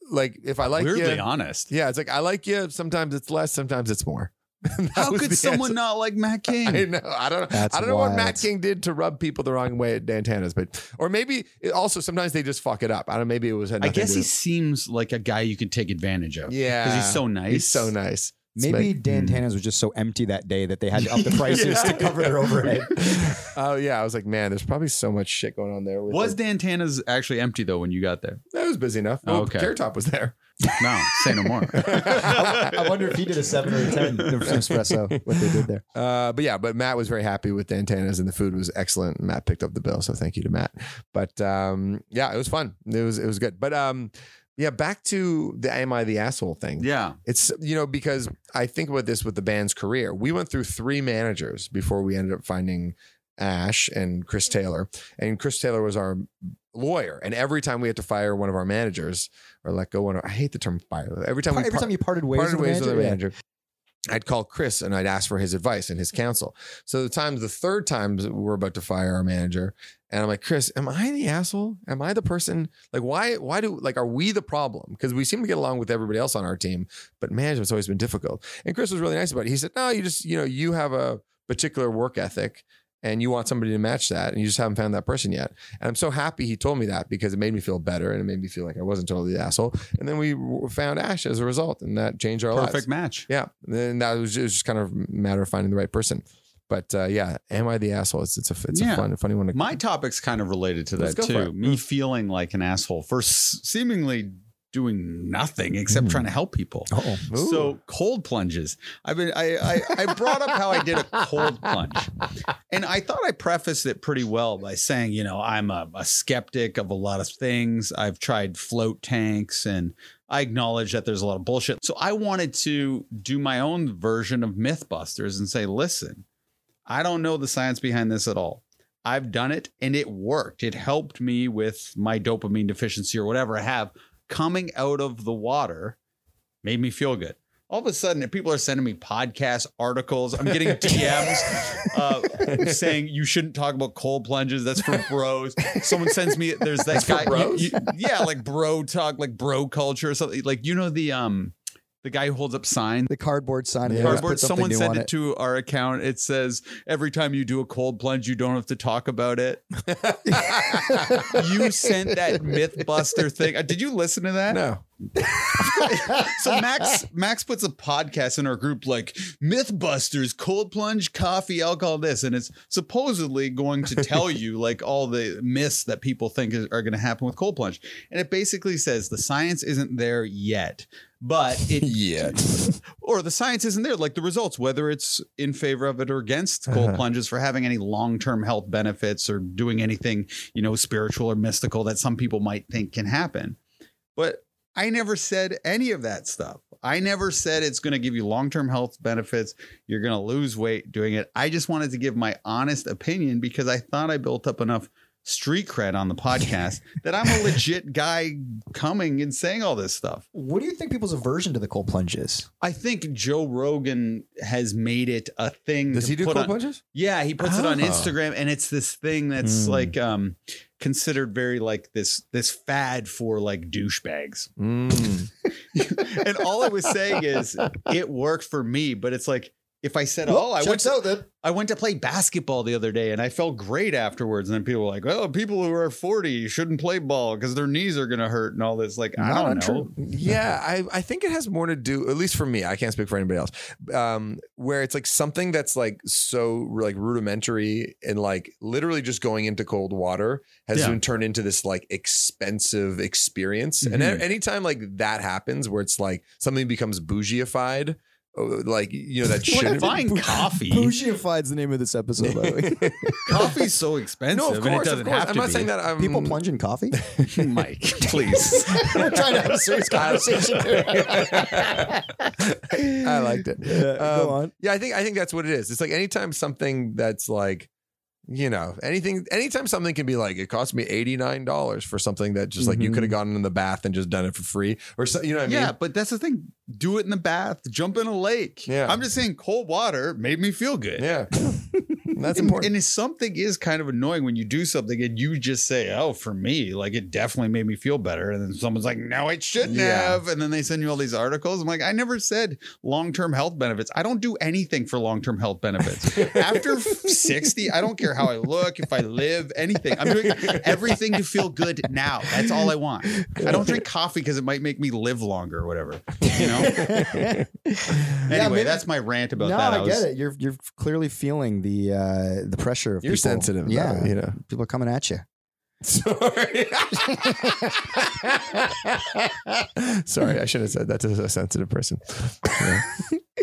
like, if I like Weirdly you, honest. yeah, it's like I like you. Sometimes it's less. Sometimes it's more. That How could someone answer. not like Matt King? I know. I don't know. That's I don't know what. Matt King did to rub people the wrong way at Dan Tana's, but or maybe it also sometimes they just fuck it up. I don't. know. Maybe it was. I guess he seems like a guy you could take advantage of. Yeah, because he's so nice. He's so nice. Maybe Smek- Dan Tana's was just so empty that day that they had to up the prices to cover their overhead. Oh yeah, I was like, man, there's probably so much shit going on there. With Was it. Dan Tana's actually empty though when you got there? That was busy enough. Oh, Well, okay. Carrot Top was there. No, say no more. I, I wonder if he did a seven or a ten espresso. What they did there. Uh, but yeah, but Matt was very happy with Dan Tana's and the food was excellent. Matt picked up the bill, so thank you to Matt. But um, yeah, it was fun. It was it was good. But um, yeah, back to the "Am I the asshole" thing. yeah. It's you know because I think about this with the band's career. We went through three managers before we ended up finding Ash and Chris Taylor. And Chris Taylor was our lawyer. And every time we had to fire one of our managers or let go one, of, I hate the term fire. Every time we Every par- time you parted ways, parted with, ways the with a manager, manager. I'd call Chris and I'd ask for his advice and his mm-hmm. counsel. So the times, the third times we're about to fire our manager, and I'm like, Chris, am I the asshole? Am I the person? Like, why? Why do like are we the problem? Because we seem to get along with everybody else on our team, but management's always been difficult. And Chris was really nice about it. He said, No, you just you know you have a particular work ethic. And you want somebody to match that, and you just haven't found that person yet. And I'm so happy he told me that because it made me feel better, and it made me feel like I wasn't totally the asshole. And then we found Ash as a result, and that changed our lives. Perfect match. Yeah, and that was just, it was just kind of a matter of finding the right person. But uh, yeah, am I the asshole? It's it's a it's Yeah. a fun funny one. To, My topic's kind of related to that too. Me feeling like an asshole for seemingly doing nothing except Mm. trying to help people. Oh, So cold plunges. I've been I, I I brought up how I did a cold plunge. And I thought I prefaced it pretty well by saying, you know, I'm a, a skeptic of a lot of things. I've tried float tanks and I acknowledge that there's a lot of bullshit. So I wanted to do my own version of Mythbusters and say, listen, I don't know the science behind this at all. I've done it and it worked. It helped me with my dopamine deficiency or whatever I have coming out of the water made me feel good. All of a sudden, people are sending me podcasts, articles. I'm getting DMs uh, saying you shouldn't talk about cold plunges. That's for bros. Someone sends me. There's that That's guy. you- you- yeah, like bro talk, like bro culture or something. Like you know the um the guy who holds up sign, the cardboard sign. Yeah. Cardboard. put Someone sent on it to our account. It says every time you do a cold plunge, you don't have to talk about it. you sent that MythBuster thing. Uh, Did you listen to that? no, So Max Max puts a podcast in our group like MythBusters, cold plunge, coffee, alcohol, this, and it's supposedly going to tell you like all the myths that people think is, are going to happen with cold plunge, and it basically says the science isn't there yet, but it yet. or the science isn't there, like the results, whether it's in favor of it or against cold Uh-huh. plunges for having any long term health benefits or doing anything, you know, spiritual or mystical that some people might think can happen. But I never said any of that stuff. I never said it's going to give you long term health benefits. You're going to lose weight doing it. I just wanted to give my honest opinion because I thought I built up enough street cred on the podcast that I'm a legit guy coming and saying all this stuff. What do you think people's aversion to the cold plunge is? I think Joe Rogan has made it a thing. Does he do cold on- plunges? Yeah, he puts it on Oh. Instagram, and it's this thing that's Hmm. like um considered very like this this fad for like douchebags. Mm. and all I was saying is it worked for me, but it's like if I said, "Oh, I went to, out then. I went to play basketball the other day and I felt great afterwards," and then people were like, "Oh, people who are forty shouldn't play ball because their knees are gonna hurt and all this." Like, I Not don't know. Yeah, I, I think it has more to do, at least for me. I can't speak for anybody else. Um, where it's like something that's like so like rudimentary and like literally just going into cold water has Yeah. been turned into this like expensive experience. And Mhm. a- anytime like that happens, where it's like something becomes boujeefied, oh, like you know that Like shouldn't. buying coffee. Boujeefied's the name of this episode, by the way. Coffee's so expensive, no, of and it course, of doesn't course. have I'm to not be. saying that. I'm, People plunge in coffee. Mike, please. We're trying to have a serious conversation. I liked it. Yeah, go Um, on. Yeah, I think I think that's what it is. It's like anytime something that's like you know, anything, anytime something can be like, it cost me $89 for something that just like you could have mm-hmm. gone in the bath and just done it for free or so, you know what I mean? yeah, but that's the thing. Do it in the bath, jump in a lake. Yeah. I'm just saying cold water made me feel good. Yeah. That's and, important. And if something is kind of annoying when you do something and you just say, "Oh, for me, like it definitely made me feel better," and then someone's like, "No, it shouldn't Yeah. have," and then they send you all these articles. I'm like, I never said long-term health benefits. I don't do anything for long-term health benefits. After 60, I don't care how I look, if I live, anything. I'm doing everything to feel good now. That's all I want. I don't drink coffee because it might make me live longer or whatever. You know. anyway, maybe- that's my rant about no, that. I, was- get it. You're you're clearly feeling the uh the pressure of You're people. sensitive Yeah, it, you know. people are coming at you. Sorry. Sorry, I should have said that to a sensitive person. Yeah.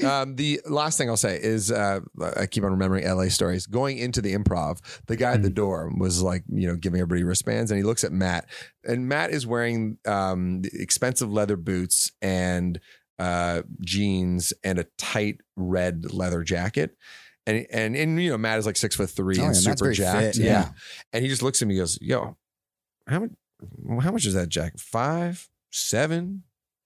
Um, the last thing I'll say is uh, I keep on remembering LA stories. Going into the improv, the guy at the door was like, you know, giving everybody wristbands, and he looks at Matt, and Matt is wearing um, expensive leather boots and uh, jeans and a tight red leather jacket. And, and and you know Matt is like six foot three Oh, and yeah, super jacked, fit, yeah. And he just looks at me, and goes, "Yo, how much? How much is that jacket? Five, seven,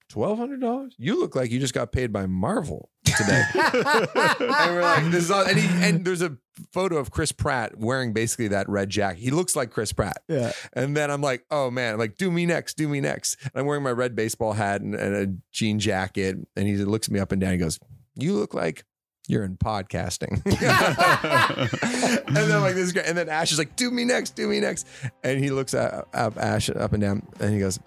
twelve hundred dollars? You look like you just got paid by Marvel today." and we're like, "This is all." And, he, and there's a photo of Chris Pratt wearing basically that red jacket. He looks like Chris Pratt. Yeah. And then I'm like, "Oh man!" I'm like, "Do me next, do me next." And I'm wearing my red baseball hat and, and a jean jacket, and he looks me up and down. He goes, "You look like." You're in podcasting. and then like, this is great. And then Ash is like, do me next, do me next. And he looks at, up Ash up and down and he goes,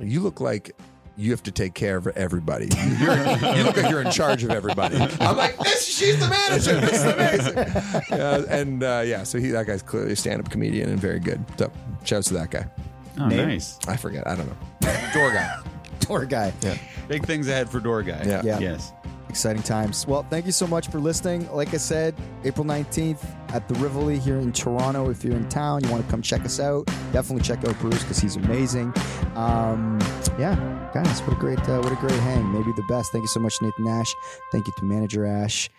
You look like you have to take care of everybody. You're, you look like you're in charge of everybody. I'm like, this, she's the manager. This is amazing. Yeah, and uh, yeah, so he that guy's clearly a stand-up comedian and very good. So shouts to that guy. Oh, Name? nice. I forget. I don't know. Door guy. Door guy. Yeah. Big things ahead for Door Guy. Yeah. Yeah. Yes. Exciting times. Well, thank you so much for listening. Like I said, April 19th at the Rivoli here in Toronto. If you're in town, you want to come check us out, definitely check out Bruce because he's amazing. Um, yeah, guys, what a great, uh, what a great hang. Maybe the best. Thank you so much, Nathan Ash. Thank you to manager Ash.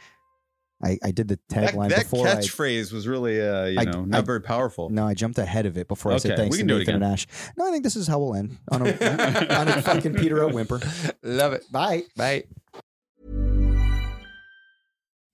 I, I did the tagline that before. I, catchphrase was really, uh, you I- know, I- not very powerful. no, I jumped ahead of it before I said thanks we to can do it Nathan and. Ash. No, I think this is how we'll end on a, on a fucking Peter out whimper. Love it. Bye. Bye.